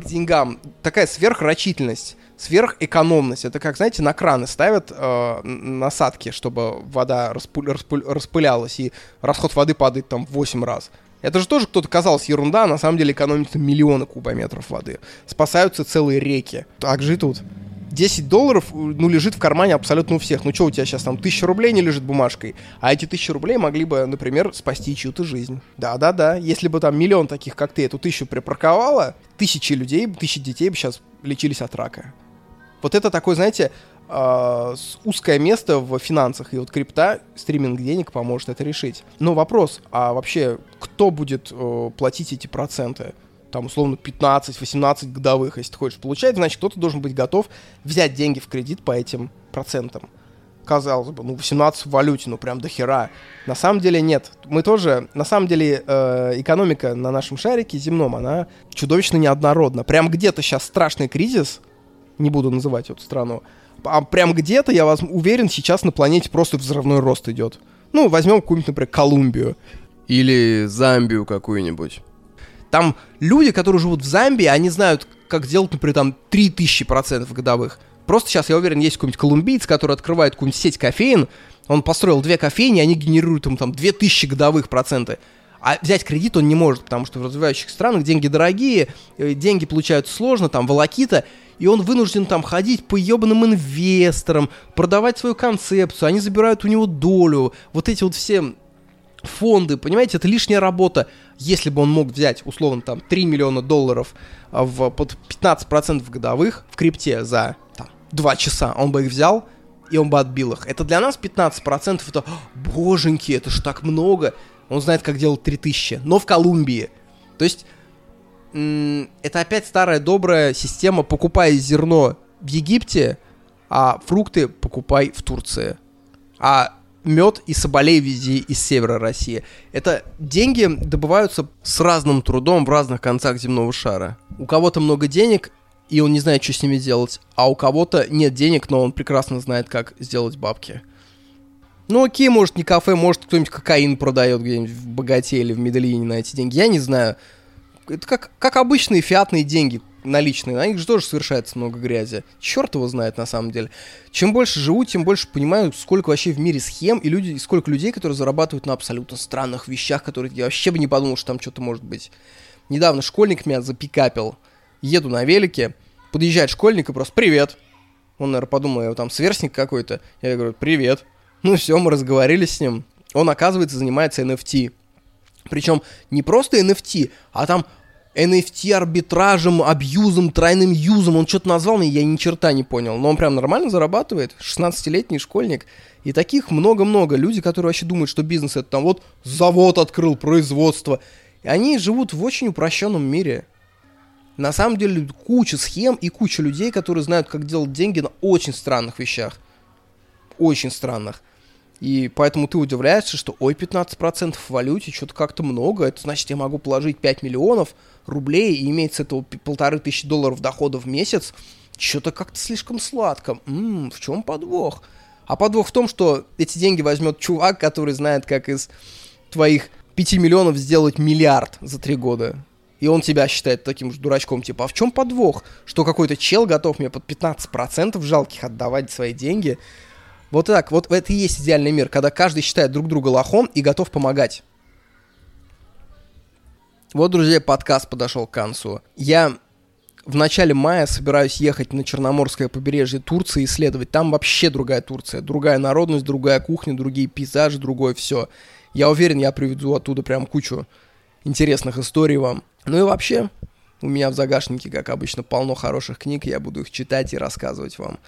к деньгам. Такая сверхрачительность, сверхэкономность. Это как, знаете, на краны ставят э, насадки, чтобы вода распу- распу- распылялась, и расход воды падает там в 8 раз. Это же тоже кто-то казалось ерунда, а на самом деле экономится миллионы кубометров воды. Спасаются целые реки. Так же и тут. 10 долларов, ну, лежит в кармане абсолютно у всех. Ну, что у тебя сейчас там, тысяча рублей не лежит бумажкой? А эти тысячи рублей могли бы, например, спасти чью-то жизнь. Да-да-да, если бы там миллион таких, как ты, эту тысячу припарковала, тысячи людей, тысячи детей бы сейчас лечились от рака. Вот это такой, знаете, э, узкое место в финансах, и вот крипта, стриминг денег поможет это решить. Но вопрос, а вообще кто будет э, платить эти проценты? Там, условно, 15-18 годовых, если ты хочешь получать, значит, кто-то должен быть готов взять деньги в кредит по этим процентам. Казалось бы, ну, 18 в валюте, ну, прям до хера. На самом деле нет. Мы тоже, на самом деле, э, экономика на нашем шарике земном, она чудовищно неоднородна. Прям где-то сейчас страшный кризис, не буду называть эту страну, а прям где-то, я вас уверен, сейчас на планете просто взрывной рост идет. Ну, возьмем какую-нибудь, например, Колумбию. Или Замбию какую-нибудь. Там люди, которые живут в Замбии, они знают, как делать, например, там 3000% годовых. Просто сейчас, я уверен, есть какой-нибудь колумбиец, который открывает какую-нибудь сеть кофеин, он построил две кофейни, они генерируют ему там 2000 годовых проценты. А взять кредит он не может, потому что в развивающих странах деньги дорогие, э, деньги получаются сложно, там волокита, и он вынужден там ходить по ебаным инвесторам, продавать свою концепцию, они забирают у него долю, вот эти вот все фонды, понимаете, это лишняя работа. Если бы он мог взять, условно, там, 3 миллиона долларов а, в, под 15% годовых в крипте за там, 2 часа, он бы их взял, и он бы отбил их. Это для нас 15%, это, боженьки, это ж так много. Он знает, как делать 3000, но в Колумбии. То есть это опять старая добрая система «покупай зерно в Египте, а фрукты покупай в Турции». А мед и соболей вези из севера России. Это деньги добываются с разным трудом в разных концах земного шара. У кого-то много денег, и он не знает, что с ними делать, а у кого-то нет денег, но он прекрасно знает, как сделать бабки. Ну окей, может не кафе, может кто-нибудь кокаин продает где-нибудь в Богате или в Медельине на эти деньги, я не знаю это как, как обычные фиатные деньги наличные, на них же тоже совершается много грязи. Черт его знает на самом деле. Чем больше живу, тем больше понимаю, сколько вообще в мире схем и, люди, и сколько людей, которые зарабатывают на абсолютно странных вещах, которые я вообще бы не подумал, что там что-то может быть. Недавно школьник меня запикапил. Еду на велике, подъезжает школьник и просто «Привет!» Он, наверное, подумал, я там сверстник какой-то. Я говорю «Привет!» Ну все, мы разговорились с ним. Он, оказывается, занимается NFT. Причем не просто NFT, а там NFT арбитражем, абьюзом, тройным юзом. Он что-то назвал мне, я ни черта не понял. Но он прям нормально зарабатывает. 16-летний школьник. И таких много-много. Люди, которые вообще думают, что бизнес это там вот завод открыл, производство. И они живут в очень упрощенном мире. На самом деле куча схем и куча людей, которые знают, как делать деньги на очень странных вещах. Очень странных. И поэтому ты удивляешься, что ой, 15% в валюте, что-то как-то много, это значит, я могу положить 5 миллионов рублей и иметь с этого полторы тысячи долларов дохода в месяц, что-то как-то слишком сладко. М-м, в чем подвох? А подвох в том, что эти деньги возьмет чувак, который знает, как из твоих 5 миллионов сделать миллиард за 3 года. И он тебя считает таким же дурачком, типа, а в чем подвох? Что какой-то чел готов мне под 15% жалких отдавать свои деньги? Вот так, вот это и есть идеальный мир, когда каждый считает друг друга лохом и готов помогать. Вот, друзья, подкаст подошел к концу. Я в начале мая собираюсь ехать на Черноморское побережье Турции исследовать. Там вообще другая Турция. Другая народность, другая кухня, другие пейзажи, другое все. Я уверен, я приведу оттуда прям кучу интересных историй вам. Ну и вообще, у меня в загашнике, как обычно, полно хороших книг. Я буду их читать и рассказывать вам.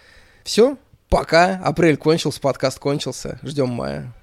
Все, пока. Апрель кончился, подкаст кончился. Ждем мая.